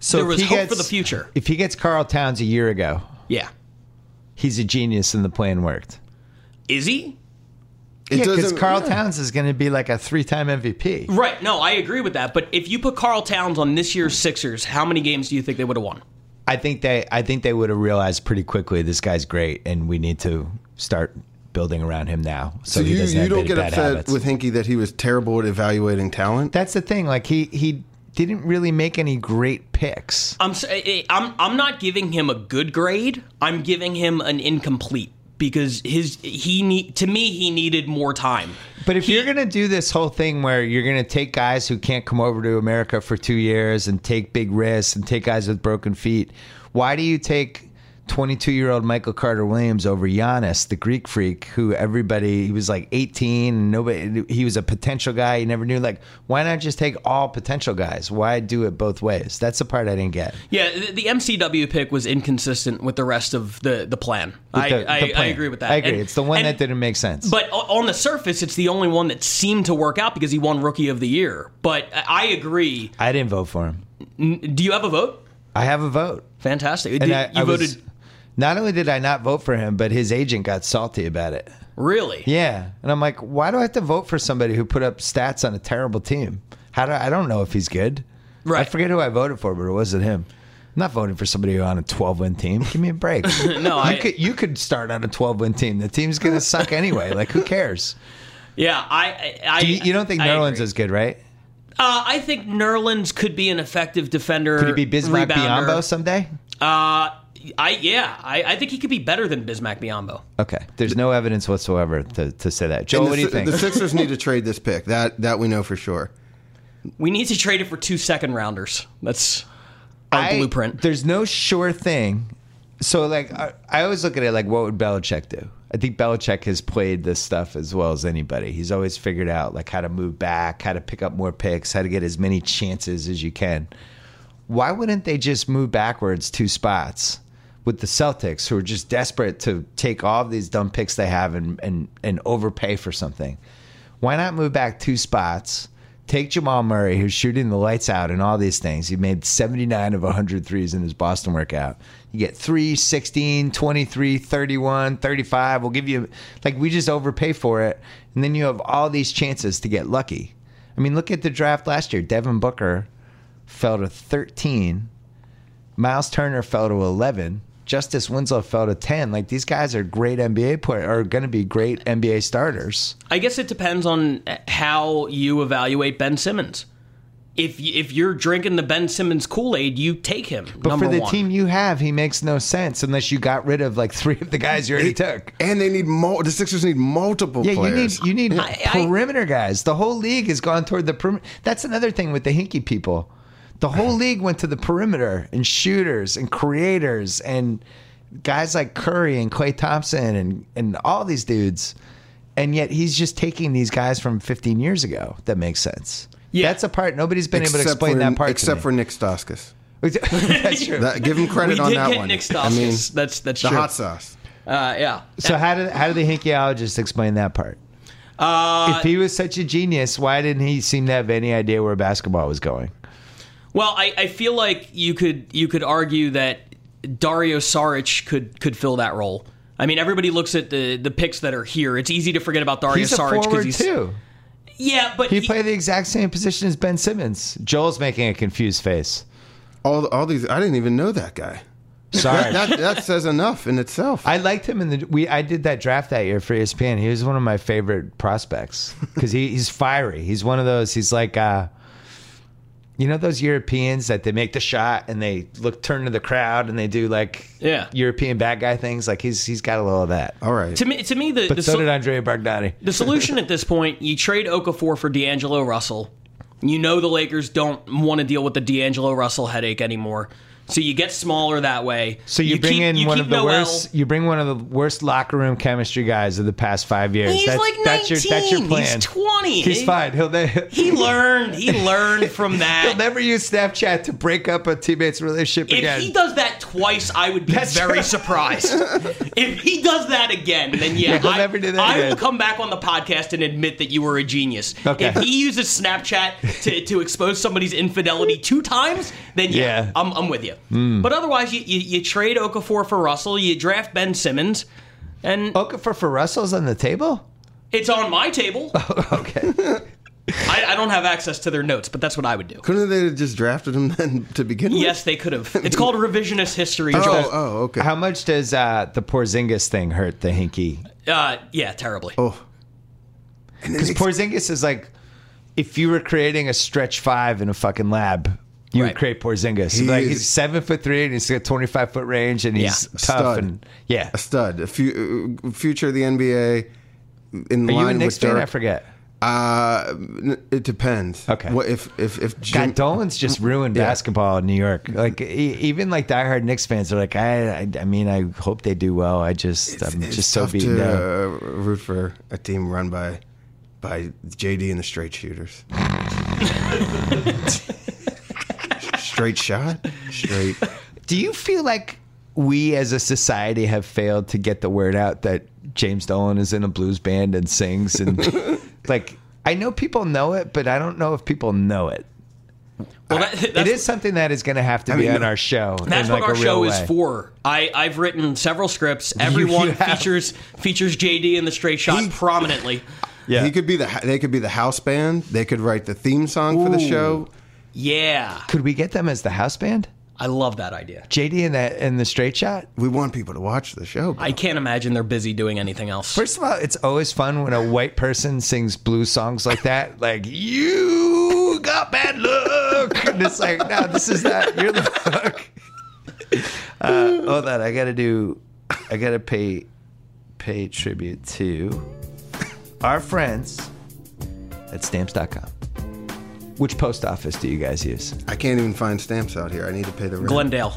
So There was hope gets- for the future. If he gets Karl Towns a year ago, Yeah. he's a genius and the plan worked. Is he? It yeah, because doesn't- Karl yeah. Towns is going to be like a three-time MVP. Right. No, I agree with that. But if you put Karl Towns on this year's Sixers, how many games do you think they would have won? I think they, I think they would have realized pretty quickly this guy's great, and we need to start building around him now. So, So you, doesn't you don't get bad upset habits. with Hinkie that he was terrible at evaluating talent. That's the thing. Like he he didn't really make any great picks. I'm s- eh, eh, I'm I'm not giving him a good grade. I'm giving him an incomplete because his he need to me he needed more time. But if you're gonna do this whole thing where you're gonna take guys who can't come over to America for two years and take big risks and take guys with broken feet, why do you take 22 year old Michael Carter Williams over Giannis, the Greek freak, who everybody he was like 18 and nobody he was a potential guy. You never knew. Like, why not just take all potential guys? Why do it both ways? That's the part I didn't get. Yeah, the, the MCW pick was inconsistent with the rest of the the plan. With I, the- I, the I agree with that. I agree. And- it's the one and- that didn't make sense. But on the surface, it's the only one that seemed to work out because he won Rookie of the Year. But I agree. I didn't vote for him. Do you have a vote? I have a vote. Fantastic. And Did- I, you I voted was, not only did I not vote for him, but his agent got salty about it. really? Yeah, and I'm like, why do I have to vote for somebody who put up stats on a terrible team? How do I, I don't know if he's good. Right. I forget who I voted for, but it wasn't him. I'm not voting for somebody who on a 12 win team. Give me a break. No, you I- could you could start on a 12 win team. The team's gonna suck anyway. Like who cares? Yeah, I, I, Do you, you don't think Nerlens is good, right? Uh, I think Nerlens could be an effective defender. Could he be Bismack rebounder. Biyombo someday? Uh, I yeah, I, I think he could be better than Bismack Biyombo. Okay. There's no evidence whatsoever to, to say that. Joe, And what the, do you think? The Sixers need to trade this pick. That that we know for sure. We need to trade it for two second rounders. That's our I- blueprint. There's no sure thing. So, like, I, I always look at it like, what would Belichick do? I think Belichick has played this stuff as well as anybody. He's always figured out like how to move back, how to pick up more picks, how to get as many chances as you can. Why wouldn't they just move backwards two spots with the Celtics, who are just desperate to take all of these dumb picks they have and and and overpay for something? Why not move back two spots? Take Jamal Murray, who's shooting the lights out and all these things. He made 79 of 100 threes in his Boston workout. You get 3, 16, 23, 31, 35. We'll give you, like, we just overpay for it. And then you have all these chances to get lucky. I mean, look at the draft last year. Devin Booker fell to 13. Miles Turner fell to 11. Justice Winslow fell to 10. Like, these guys are great NBA players, are going to be great NBA starters. I guess it depends on how you evaluate Ben Simmons. If y- if you're drinking the Ben Simmons Kool Aid, you take him. But for the one. team you have, he makes no sense unless you got rid of like three of the guys you already took. And they need mul- the Sixers need multiple Yeah, you need you need I- I- perimeter guys. The whole league has gone toward the perimeter. That's another thing with the Hinkie people. The whole league went to the perimeter and shooters and creators and guys like Curry and Klay Thompson and and all these dudes. And yet he's just taking these guys from 15 years ago. That makes sense. Yeah. That's a part nobody's been able to explain for, that part. except to for Nick Stauskas. that's true. That, give him we credit on did that get one. Nick I mean, that's that's the true. hot sauce. Uh, yeah. So how did how did the Hinkieologist explain that part? Uh, if he was such a genius, why didn't he seem to have any idea where basketball was going? Well, I, I feel like you could you could argue that Dario Saric could could fill that role. I mean, everybody looks at the the picks that are here. It's easy to forget about Dario He's a Saric forward he's too. yeah, but He he- played the exact same position as Ben Simmons. Joel's making a confused face. All all these. I didn't even know that guy. Sorry. That, that, that says enough in itself. I liked him in the we. I did that draft that year for ESPN. He was one of my favorite prospects because he, he's fiery. He's one of those. He's like, uh, you know, those Europeans that they make the shot and they look turn to the crowd and they do like Yeah. European bad guy things. Like he's he's got a little of that. all right. to me to me the But the, so sol- did Andrea Bargnani. the solution at this point, you trade Okafor for D'Angelo Russell. You know the Lakers don't want to deal with the D'Angelo Russell headache anymore. So you get smaller that way. So you, bring keep- in you one of the Noel. worst. You bring one of the worst locker room chemistry guys of the past five years. He's that's, like 19. that's your that's your plan. He's 20. He's fine. He'll He learned. He learned from that. he'll never use Snapchat to break up a teammate's relationship if again. If he does that twice, I would be That's very true. surprised. if he does that again, then yeah, He'll I, never do that I again. will come back on the podcast and admit that you were a genius. Okay. If he uses Snapchat to, to expose somebody's infidelity two times, then yeah, Yeah. I'm, I'm with you. But otherwise, you, you, you trade Okafor for Russell, you draft Ben Simmons, and Okafor for Russell's on the table. it's on my table. Okay. I, I don't have access to their notes, but that's what I would do. Couldn't they have just drafted him then to begin with? Yes, they could have. It's called revisionist history, Oh, Joel. oh, okay. How much does uh, the Porzingis thing hurt the Hinkie? Uh, yeah, terribly. oh. Because ex- Porzingis is like, if you were creating a stretch five in a fucking lab, you Right. would create Porzingis. He like is- he's seven foot three and he's got twenty five foot range and he's Yeah. tough Stud. and yeah. a stud, a fu- uh, future of the NBA. In Are you a line Knicks with fan? Dirk. I forget. Uh, it depends. Okay. What if if if Jim, God, Dolan's just ruined Yeah. basketball in New York. Like e- even like diehard Knicks fans are like, I, I, I mean, I hope they do well. I just, I'm it's just so tough beaten to down. uh, root for a team run by by JD and the straight shooters. straight shot, straight. Do you feel like we as a society have failed to get the word out that James Dolan is in a blues band and sings and like I know people know it, but I don't know if people know it. Well, that, It that's, is something that is going to have to I be mean, on our show. that's in what like our a real show is for. I, I've written several scripts. Everyone features features JD in the straight shot He- prominently. Yeah. He could be the they could be the house band. They could write the theme song for the show. Yeah, Could we get them as the house band? I love that idea. JD in that in the straight shot. We want people to watch the show. bro. I can't imagine they're busy doing anything else. First of all, it's always fun when a white person sings blues songs like that. Like you got bad luck, and it's like, no, this is not. You're the fuck. Uh, hold on, I gotta do. I gotta pay pay tribute to our friends at Stamps.com. Which post office do you guys use? I can't even find stamps out here. I need to pay the rent. Glendale.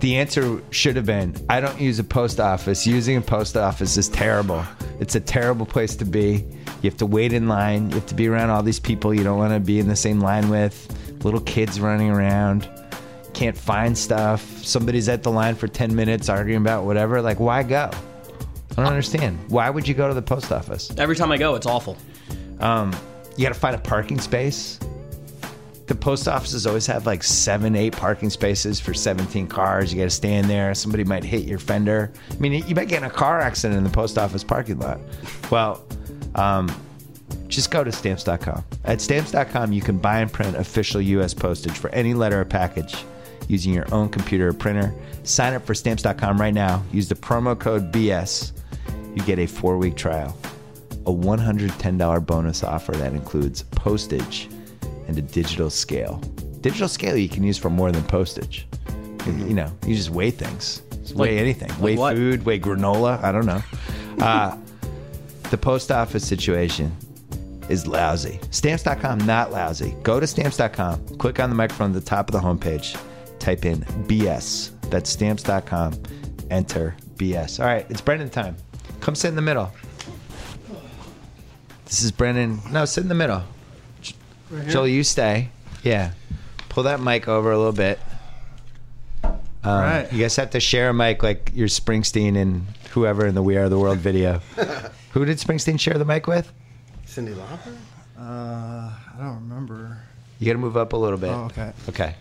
The answer should have been I don't use a post office. Using a post office is terrible. It's a terrible place to be. You have to wait in line. You have to be around all these people you don't want to be in the same line with. Little kids running around. Can't find stuff. Somebody's at the line for 10 minutes arguing about whatever. Like, why go? I don't understand. Why would you go to the post office? Every time I go, it's awful. Um, you got to find a parking space. The post offices always have like seven, eight parking spaces for 17 cars. You got to stand there. Somebody might hit your fender. I mean, you might get in a car accident in the post office parking lot. Well, um, just go to stamps.com. At stamps.com, you can buy and print official U.S. postage for any letter or package using your own computer or printer. Sign up for stamps.com right now. Use the promo code BS. You get a four week trial a $110 bonus offer that includes postage and a digital scale. Digital scale you can use for more than postage. You, you know, you just weigh things. Just weigh anything. like weigh what? food, weigh granola. I don't know. Uh, the post office situation is lousy. Stamps.com, not lousy. Go to stamps.com, click on the microphone at the top of the homepage, type in BS. That's stamps.com, enter BS. All right, it's Brendan time. Come sit in the middle. This is Brendan. No, sit in the middle. Joel, you stay. Yeah. Pull that mic over a little bit. Um, Right. You guys have to share a mic like you're Springsteen and whoever in the We Are the World video. Who did Springsteen share the mic with? Cyndi Lauper? Uh, I don't remember. You got to move up a little bit. Oh, okay. Okay.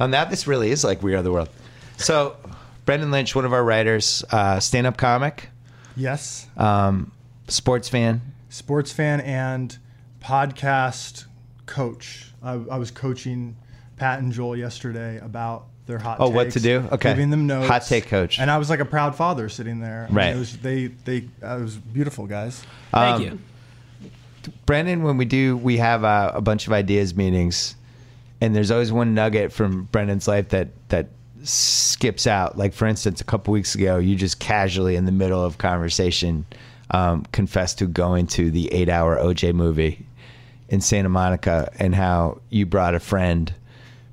On that, this really is like We Are the World. So, Brendan Lynch, one of our writers, uh, stand up comic, Yes. um, sports fan. Sports fan and podcast coach. I, I was coaching Pat and Joel yesterday about their hot. Oh, what to do? Okay. Giving them notes. Hot take coach. And I was like a proud father sitting there. I mean, Right. It was they they. Uh, it was beautiful, guys. Thank Um, you. Brendan, when we do, we have uh, a bunch of ideas meetings, and there's always one nugget from Brendan's life that that skips out. Like for instance, a couple weeks ago, you just casually in the middle of conversation um, confessed to going to the eight-hour OJ movie in Santa Monica, and how you brought a friend,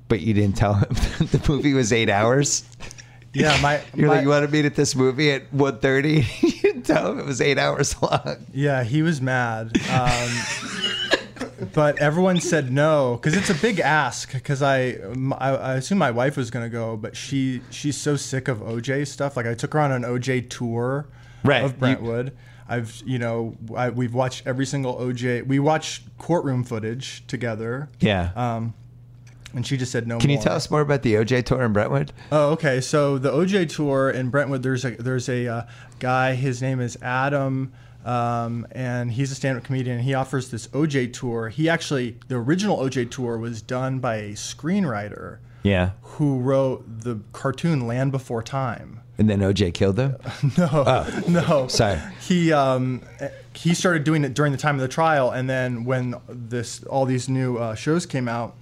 but you didn't tell him the movie was eight hours. Yeah, my, You're my like, you want to meet at this movie at 1.30? you didn't tell him it was eight hours long. Yeah, he was mad. Um, but everyone said no because it's a big ask. Because I, I assume my wife was gonna go, but she she's so sick of OJ stuff. Like I took her on an OJ tour Right. of You- Brentwood. I've you know I, we've watched every single OJ. We watched courtroom footage together. Yeah. Um, and she just said no. Can you tell us more about the OJ tour in Brentwood? Oh, okay. So the OJ tour in Brentwood, there's a there's a uh, guy. His name is Adam, um, and he's a stand-up comedian. He offers this OJ tour. He actually the original OJ tour was done by a screenwriter Yeah. who wrote the cartoon Land Before Time. And then OJ killed them? No, no. Oh. Sorry. He um, he started doing it during the time of the trial, and then when this all these new uh, shows came out,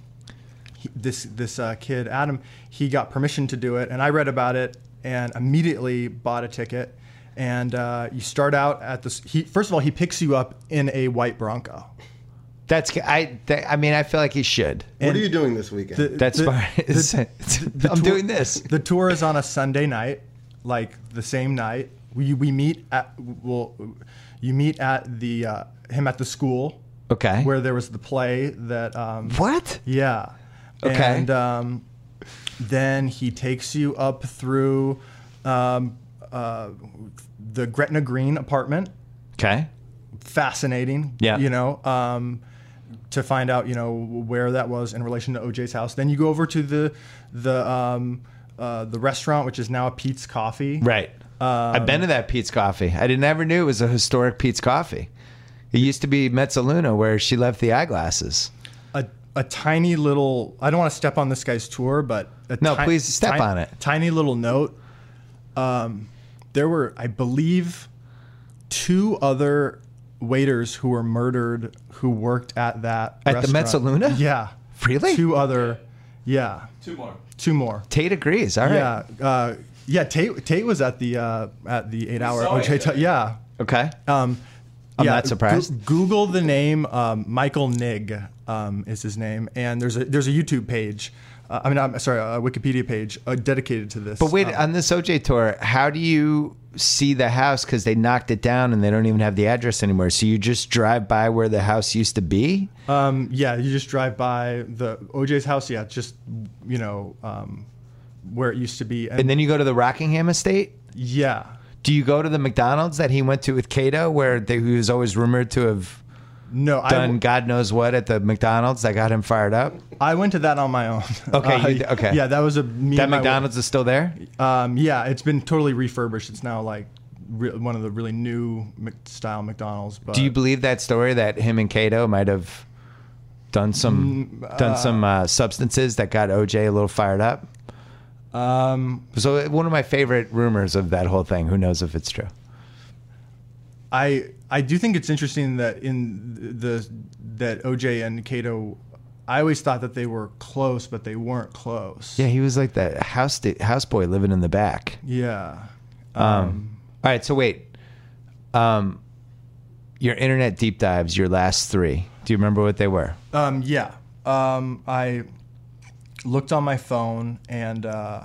he, this this uh, kid Adam he got permission to do it, and I read about it and immediately bought a ticket. And uh, you start out at this. He first of all he picks you up in a white Bronco. That's I. That, I mean, I feel like he should. What And are you doing this weekend? the- That's the- fine. It's- the I'm tour- doing this. The tour is on a Sunday night, like the same night. We we meet at well, you meet at the uh, him at the school Okay. where there was the play that um, what? yeah. Okay. And um, then he takes you up through um, uh, the Gretna Green apartment. Okay. Fascinating. Yeah. You know, um, to find out, you know, where that was in relation to OJ's house. Then you go over to the the um, uh, the restaurant, which is now a Peet's Coffee. Right. I've been to that Peet's Coffee. I didn't ever knew it was a historic Peet's Coffee. It used to be Mezzaluna where she left the eyeglasses. A, a tiny little. I don't want to step on this guy's tour, but a No, ti- please step ti- on it. Tiny little note. Um, there were, I believe, two other waiters who were murdered who worked at that At the restaurant. Mezzaluna? Yeah, Really? Two other, yeah, Two more. two more. Tate agrees. All right. Yeah, uh, yeah. Tate Tate was at the uh, at the eight hour OJ. T- yeah. Okay. Um, I'm yeah, not surprised. Goo- Google the name um, Michael Nigg um, is his name, and there's a there's a YouTube page. Uh, I mean, I'm sorry, a Wikipedia page uh, dedicated to this. But wait, Um, on this OJ tour, how do you see the house? Because they knocked it down and they don't even have the address anymore. So you just drive by where the house used to be? um, yeah, you just drive by the OJ's house. Yeah, just you know um, where it used to be, and, And then you go to the Rockingham estate? yeah, Do you go to the McDonald's that he went to with Kato, where they, he was always rumored to have no, I, done God knows what at the McDonald's that got him fired up? I went to that on my own. Okay, Uh, you okay. Yeah, that was a That McDonald's is still there? Um, yeah, it's been totally refurbished. It's now like re- one of the really new Mc- style McDonald's. But Do you believe that story that him and Kato might have done some done some uh, substances that got OJ a little fired up? Um, So one of my favorite rumors of that whole thing. Who knows if it's true? I I do think it's interesting that in the that OJ and Kato, I always thought that they were close, but they weren't close. Yeah, he was like that house houseboy living in the back. Yeah. Um, all right, so wait. Um, your internet deep dives, your last three. Do you remember what they were? Um, yeah. Um, I looked on my phone and uh,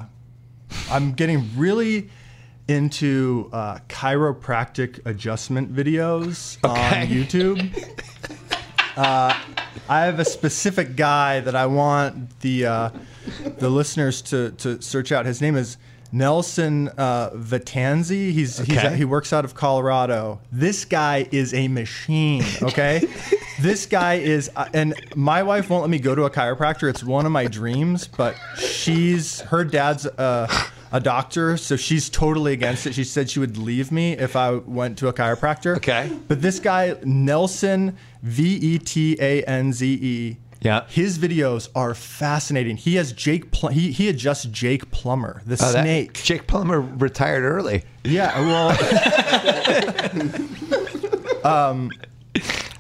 I'm getting really into uh, chiropractic adjustment videos Okay. on YouTube. uh, I have a specific guy that I want the uh, the listeners to, to search out. His name is Nelson uh, Vetanze. He's, he's Okay. he works out of Colorado. This guy is a machine. Okay, this guy is, uh, and my wife won't let me go to a chiropractor. It's one of my dreams, but she's her dad's uh, a doctor, so she's totally against it. She said she would leave me if I went to a chiropractor. Okay. but this guy Nelson V E T A N Z E. Yeah. His videos are fascinating. He has Jake. Pl- he he adjusts Jake Plummer, the Oh, that- snake. Jake Plummer retired early. Yeah. Well. Um,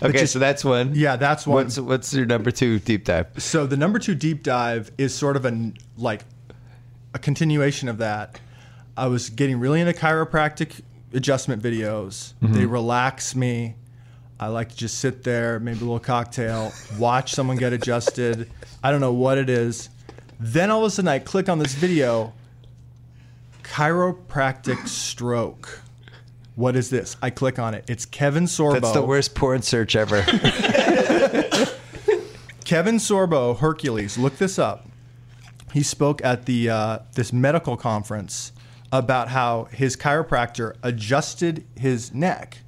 okay, just- so that's one. Yeah, that's one. What's what's your number two deep dive? So the number two deep dive is sort of a like a continuation of that. I was getting really into chiropractic adjustment videos. Mm-hmm. They relax me. I like to just sit there, maybe a little cocktail, watch someone get adjusted. I don't know what it is. Then all of a sudden I click on this video chiropractic stroke. What is this? I click on it. It's Kevin Sorbo. That's the worst porn search ever. Kevin Sorbo, Hercules. Look this up. He spoke at the uh, this medical conference about how his chiropractor adjusted his neck,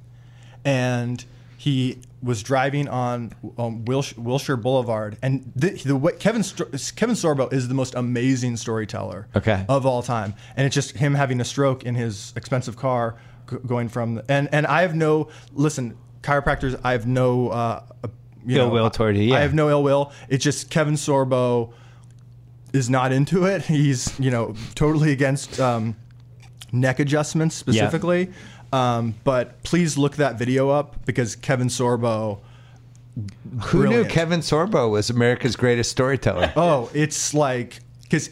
and he was driving on um, Wilsh- Wilshire Boulevard. And the, the way Kevin Kevin Sorbo is the most amazing storyteller Okay. of all time, and it's just him having a stroke in his expensive car, g- going from and and I have no listen chiropractors. I have no. Uh, you Ill know, will toward you, yeah. I have no ill will. It's just Kevin Sorbo is not into it. He's you know totally against um, neck adjustments specifically. Um, but please look that video up because Kevin Sorbo. Who knew Kevin Sorbo was America's greatest storyteller? Oh, it's like because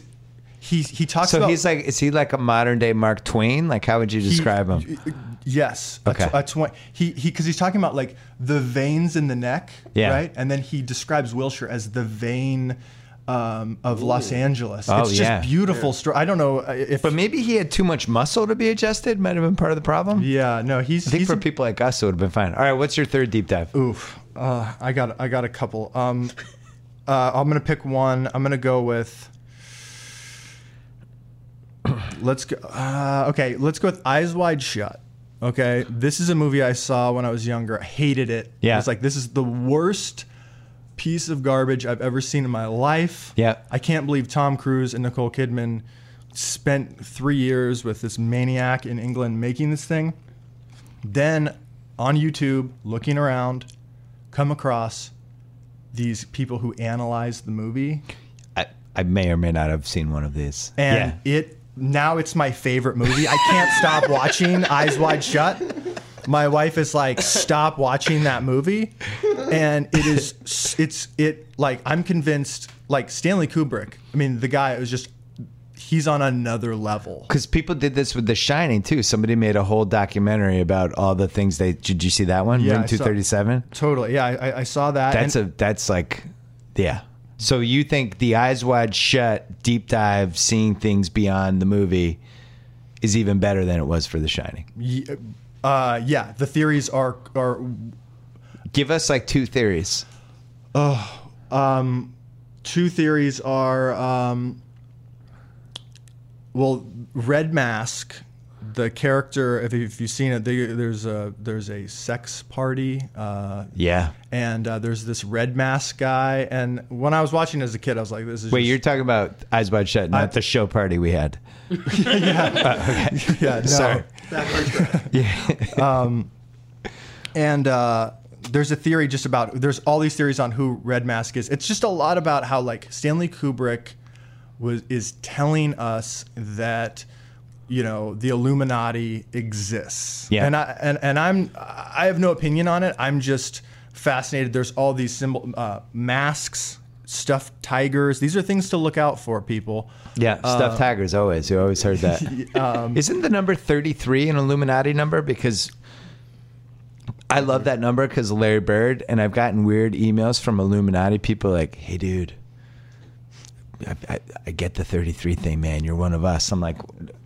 he he talks So about he's like, is he like a modern day Mark Twain? Like, how would you he- describe him? Yes. Okay. A, tw- a tw- he he because he's talking about like the veins in the neck, Yeah. right? And then he describes Wilshire as the vein um, of Los Angeles. Oh, it's just yeah. beautiful story. I don't know uh, if But maybe he had too much muscle to be adjusted. Might have been part of the problem. yeah, no, he's I think he's for a- people like us, it would have been fine. All right, what's your third deep dive? Oof. Uh, I got I got a couple. Um, uh, I'm gonna pick one. I'm gonna go with. Let's go. Uh, okay, let's go with Eyes Wide Shut. Okay, this is a movie I saw when I was younger. I hated it. Yeah. I was like, this is the worst piece of garbage I've ever seen in my life. Yeah. I can't believe Tom Cruise and Nicole Kidman spent three years with this maniac in England making this thing. Then on YouTube, looking around, come across these people who analyze the movie, I, I may or may not have seen one of these. and yeah. it now it's my favorite movie. I can't stop watching Eyes Wide Shut. My wife is like, stop watching that movie, and it is it's it like I'm convinced like Stanley Kubrick. I mean, the guy was just he's on another level. Because people did this with The Shining too. Somebody made a whole documentary about all the things they. Did you see that one? Yeah, Room I saw- two thirty seven. Totally, yeah, I, I saw that. That's and- a that's like, yeah. So you think the eyes wide shut deep dive, seeing things beyond the movie, is even better than it was for The Shining? Uh, yeah, the theories are are Give us like two theories. Oh, um, two theories are um, well, Red Mask, the character. If, if you've seen it, they, there's a there's a sex party. Uh, Yeah. and uh, there's this red mask guy. And when I was watching as a kid, I was like, "This is Wait, just- you're talking about eyes wide shut, not I- the show party we had. yeah, Yeah, no. Sorry. And uh, there's a theory just about there's all these theories on who Red Mask is. It's just a lot about how like Stanley Kubrick was is telling us that you know the Illuminati exists. Yeah. And I and, and I'm I have no opinion on it. I'm just fascinated. There's all these symbol uh, masks, stuffed tigers. These are things to look out for, people. Yeah, stuffed tigers always. You always heard that. Isn't the number 33 an Illuminati number? Because I love that number because Larry Bird, and I've gotten weird emails from Illuminati people like, hey, dude. I, I, get the 33 thing, man. You're one of us. I'm like,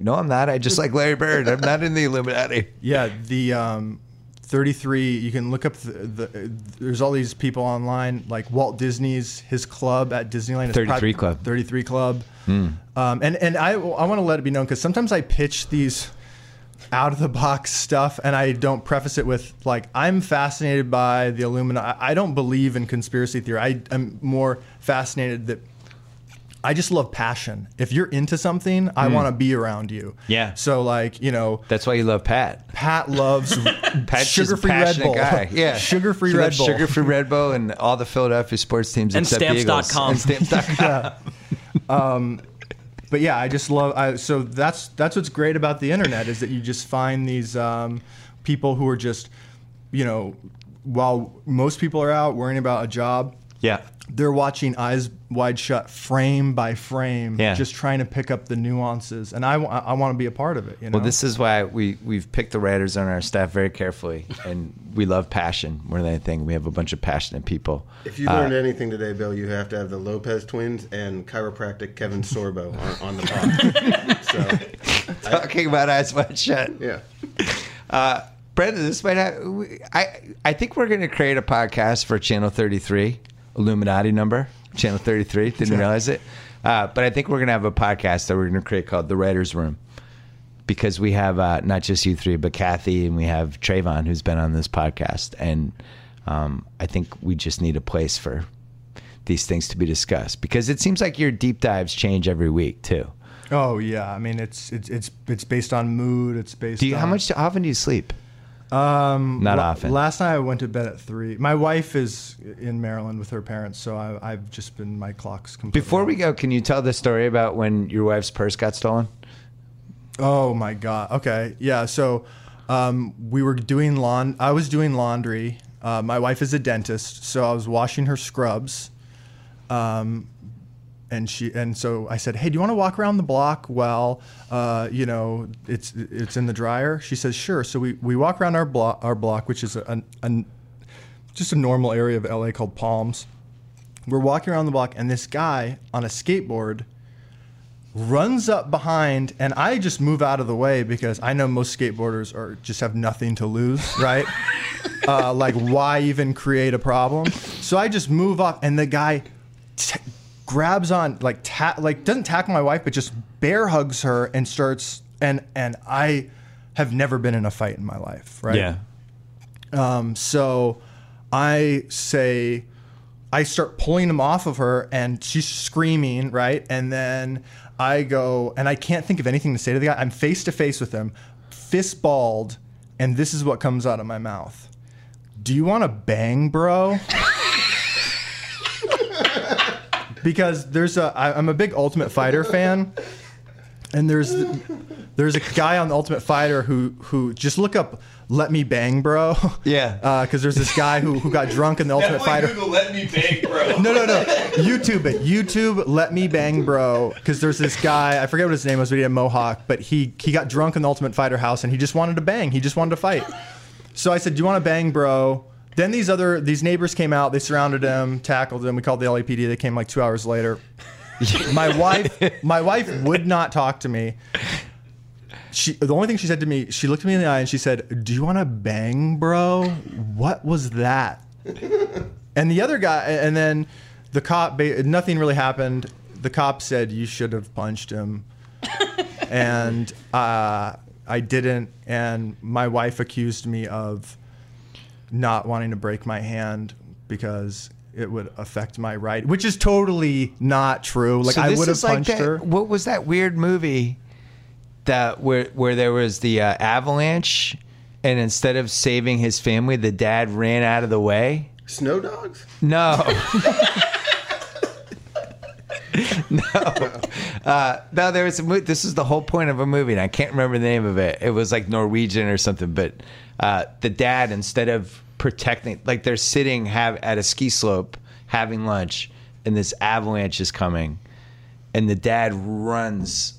no, I'm not. I just like Larry Bird. I'm not in the Illuminati. Yeah, the um, 33. You can look up the, the. There's all these people online, like Walt Disney's his club at Disneyland. 33 pri- Club. 33 Club. Hmm. Um, and and I I want to let it be known because sometimes I pitch these out of the box stuff and I don't preface it with like I'm fascinated by the Illuminati. I I don't believe in conspiracy theory. I, I'm more fascinated that. I just love passion. If you're into something, I want to be around you. Hmm. Yeah. So like, you know, That's why you love Pat. Pat loves Pat's just a sugar-free Red passionate Bull. guy. Yeah, sugar-free He Red loves Bull. Sugar-free Red Bull and all the Philadelphia sports teams And except the Eagles. stamps.com. And stamps.com. But yeah, I just love. I, so that's that's what's great about the internet is that you just find these um, people who are just, you know, while most people are out worrying about a job, Yeah. They're watching eyes wide shut, frame by frame, Yeah. just trying to pick up the nuances. And I, I want to be a part of it. You know. Well, this is why we we've picked the writers on our staff very carefully, and we love passion more than anything. We have a bunch of passionate people. If you learned anything today, Bill, you have to have the Lopez twins and chiropractic Kevin Sorbo on, on the pod. so, Talking about eyes wide shut. yeah. Uh, Brenda, this might have. I I think we're going to create a podcast for Channel Thirty Three, Illuminati number, Channel Thirty Three. Didn't realize it, uh, but I think we're going to have a podcast that we're going to create called The Writers Room, because we have uh, not just you three, but Kathy and we have Trayvon, who's been on this podcast, and um, I think we just need a place for these things to be discussed because it seems like your deep dives change every week too. oh yeah, I mean it's it's it's it's based on mood. It's based. Do you? on, How much? How often do you sleep? Um, Not la- often. Last night I went to bed at three. My wife is in Maryland with her parents, so I, I've just been my clock's completely. Before we go, can you tell the story about when your wife's purse got stolen? Oh my god. Okay. Yeah. So um, we were doing lawn. I was doing laundry. Uh, my wife is a dentist, so I was washing her scrubs. Um, and she and so I said, "Hey, do you want to walk around the block while uh, you know it's it's in the dryer?" She says, "Sure." So we, we walk around our block our block, which is a, a, just a normal area of LA called Palms. We're walking around the block, and this guy on a skateboard runs up behind, and I just move out of the way because I know most skateboarders are just have nothing to lose, right? uh, like, why even create a problem? So I just move up, and the guy t- grabs on, like, ta- like doesn't tackle my wife, but just bear hugs her and starts, and and I have never been in a fight in my life, right? Yeah. Um, so I say, I start pulling him off of her, and she's screaming, right? And then I go, and I can't think of anything to say to the guy. I'm face to face with him, fist balled, and this is what comes out of my mouth. Do you want to bang, bro? because there's a I, I'm a big Ultimate Fighter fan, and there's there's a guy on the Ultimate Fighter who who just look up "Let Me Bang, Bro." Yeah. Uh, because there's this guy who who got drunk in the Ultimate Fighter. Google let me bang, bro. No, no, no. YouTube it. YouTube, let me bang, bro. Because there's this guy. I forget what his name was, but he had a mohawk. But he he got drunk in the Ultimate Fighter house, and he just wanted to bang. He just wanted to fight. So I said, "Do you want to bang, bro?" Then these other these neighbors came out. They surrounded him, tackled him. We called the LAPD. They came like two hours later. my wife, my wife would not talk to me. She, the only thing she said to me, she looked me in the eye and she said, "Do you want to bang, bro? What was that?" And the other guy, and then the cop, nothing really happened. The cop said, You should have punched him. and uh, I didn't. And my wife accused me of not wanting to break my hand because it would affect my right, which is totally not true. Like, So I would have is like punched that- her. What was that weird movie that where where there was the uh, avalanche, and instead of saving his family, the dad ran out of the way? Snow dogs? No. no. Uh, no, there was a movie. This is the whole point of a movie, and I can't remember the name of it. It was like Norwegian or something, but uh, the dad, instead of protecting, like they're sitting have at a ski slope having lunch, and this avalanche is coming, and the dad runs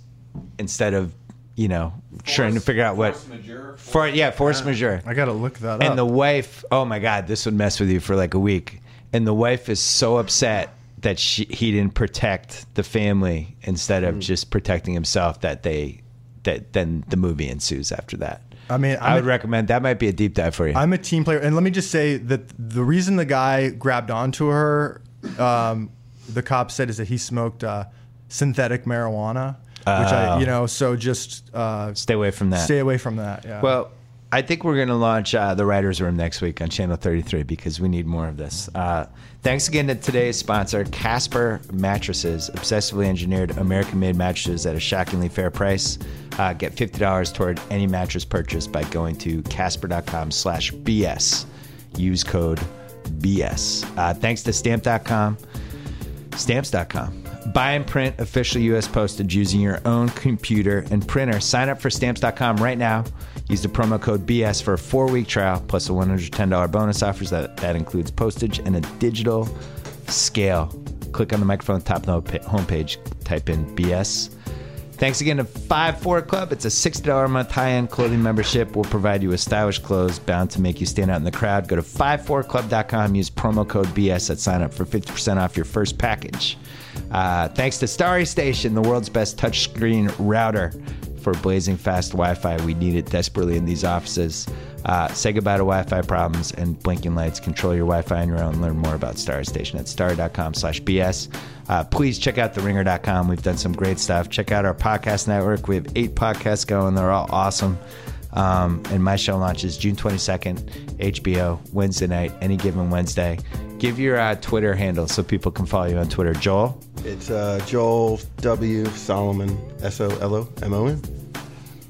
instead of, you know, trying to figure out what. Force majeure. For, yeah, force majeure. I got to look that up. And the wife, oh my God, this would mess with you for like a week. And the wife is so upset that she, he didn't protect the family instead of just protecting himself that they, that then the movie ensues after that. I mean, I I'm would a- recommend that might be a deep dive for you. I'm a team player, and let me just say that the reason the guy grabbed onto her, um, the cop said, is that he smoked uh, synthetic marijuana, which I, Oh. you know, so just uh, Stay away from that. stay away from that. Yeah. Well, I think we're going to launch uh, the Writers' Room next week on Channel 33 because we need more of this. Uh, thanks again to today's sponsor, Casper Mattresses, obsessively engineered American-made mattresses at a shockingly fair price. Uh, get $50 toward any mattress purchase by going to casper.com slash BS. Use code BS. Uh, thanks to stamp.com. Stamps.com. Buy and print official U.S. postage using your own computer and printer. Sign up for Stamps.com right now. Use the promo code BS for a four week trial plus a $110 bonus offers that, that includes postage and a digital scale. Click on the microphone top of the homepage, type in BS. Thanks again to 5 4 Club. It's a $60 a month high end clothing membership. We'll provide you with stylish clothes bound to make you stand out in the crowd. Go to 54club.com, use promo code BS at sign up for 50% off your first package. Uh, thanks to Starry Station, the world's best touchscreen router for blazing fast Wi Fi. We need it desperately in these offices. Uh, say goodbye to Wi-Fi problems and blinking lights. Control your Wi-Fi on your own. Learn more about Starry Station at starry.com slash BS. Uh, please check out theringer.com. We've done some great stuff. Check out our podcast network. We have eight podcasts going. They're all awesome. Um, and my show launches June 22nd, HBO, Wednesday night, any given Wednesday. Give your uh, Twitter handle so people can follow you on Twitter. Joel? It's uh, Joel W. Solomon, S O L O M O N.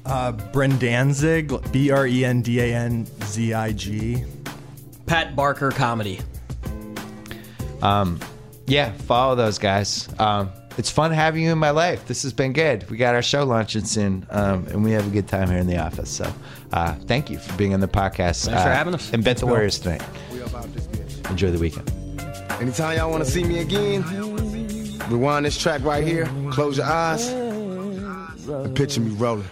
uh, Bren Danzig, B R E N D A N Z I G. Pat Barker comedy. Yeah, follow those guys. Um, it's fun having you in my life. This has been good. We got our show launching soon, um, and we have a good time here in the office. So, uh, thank you for being on the podcast. Thanks for Uh, having us. And bet the Warriors tonight. Enjoy the weekend. Anytime y'all want to see me again, rewind this track right here, close your eyes, and Uh, picture me rolling.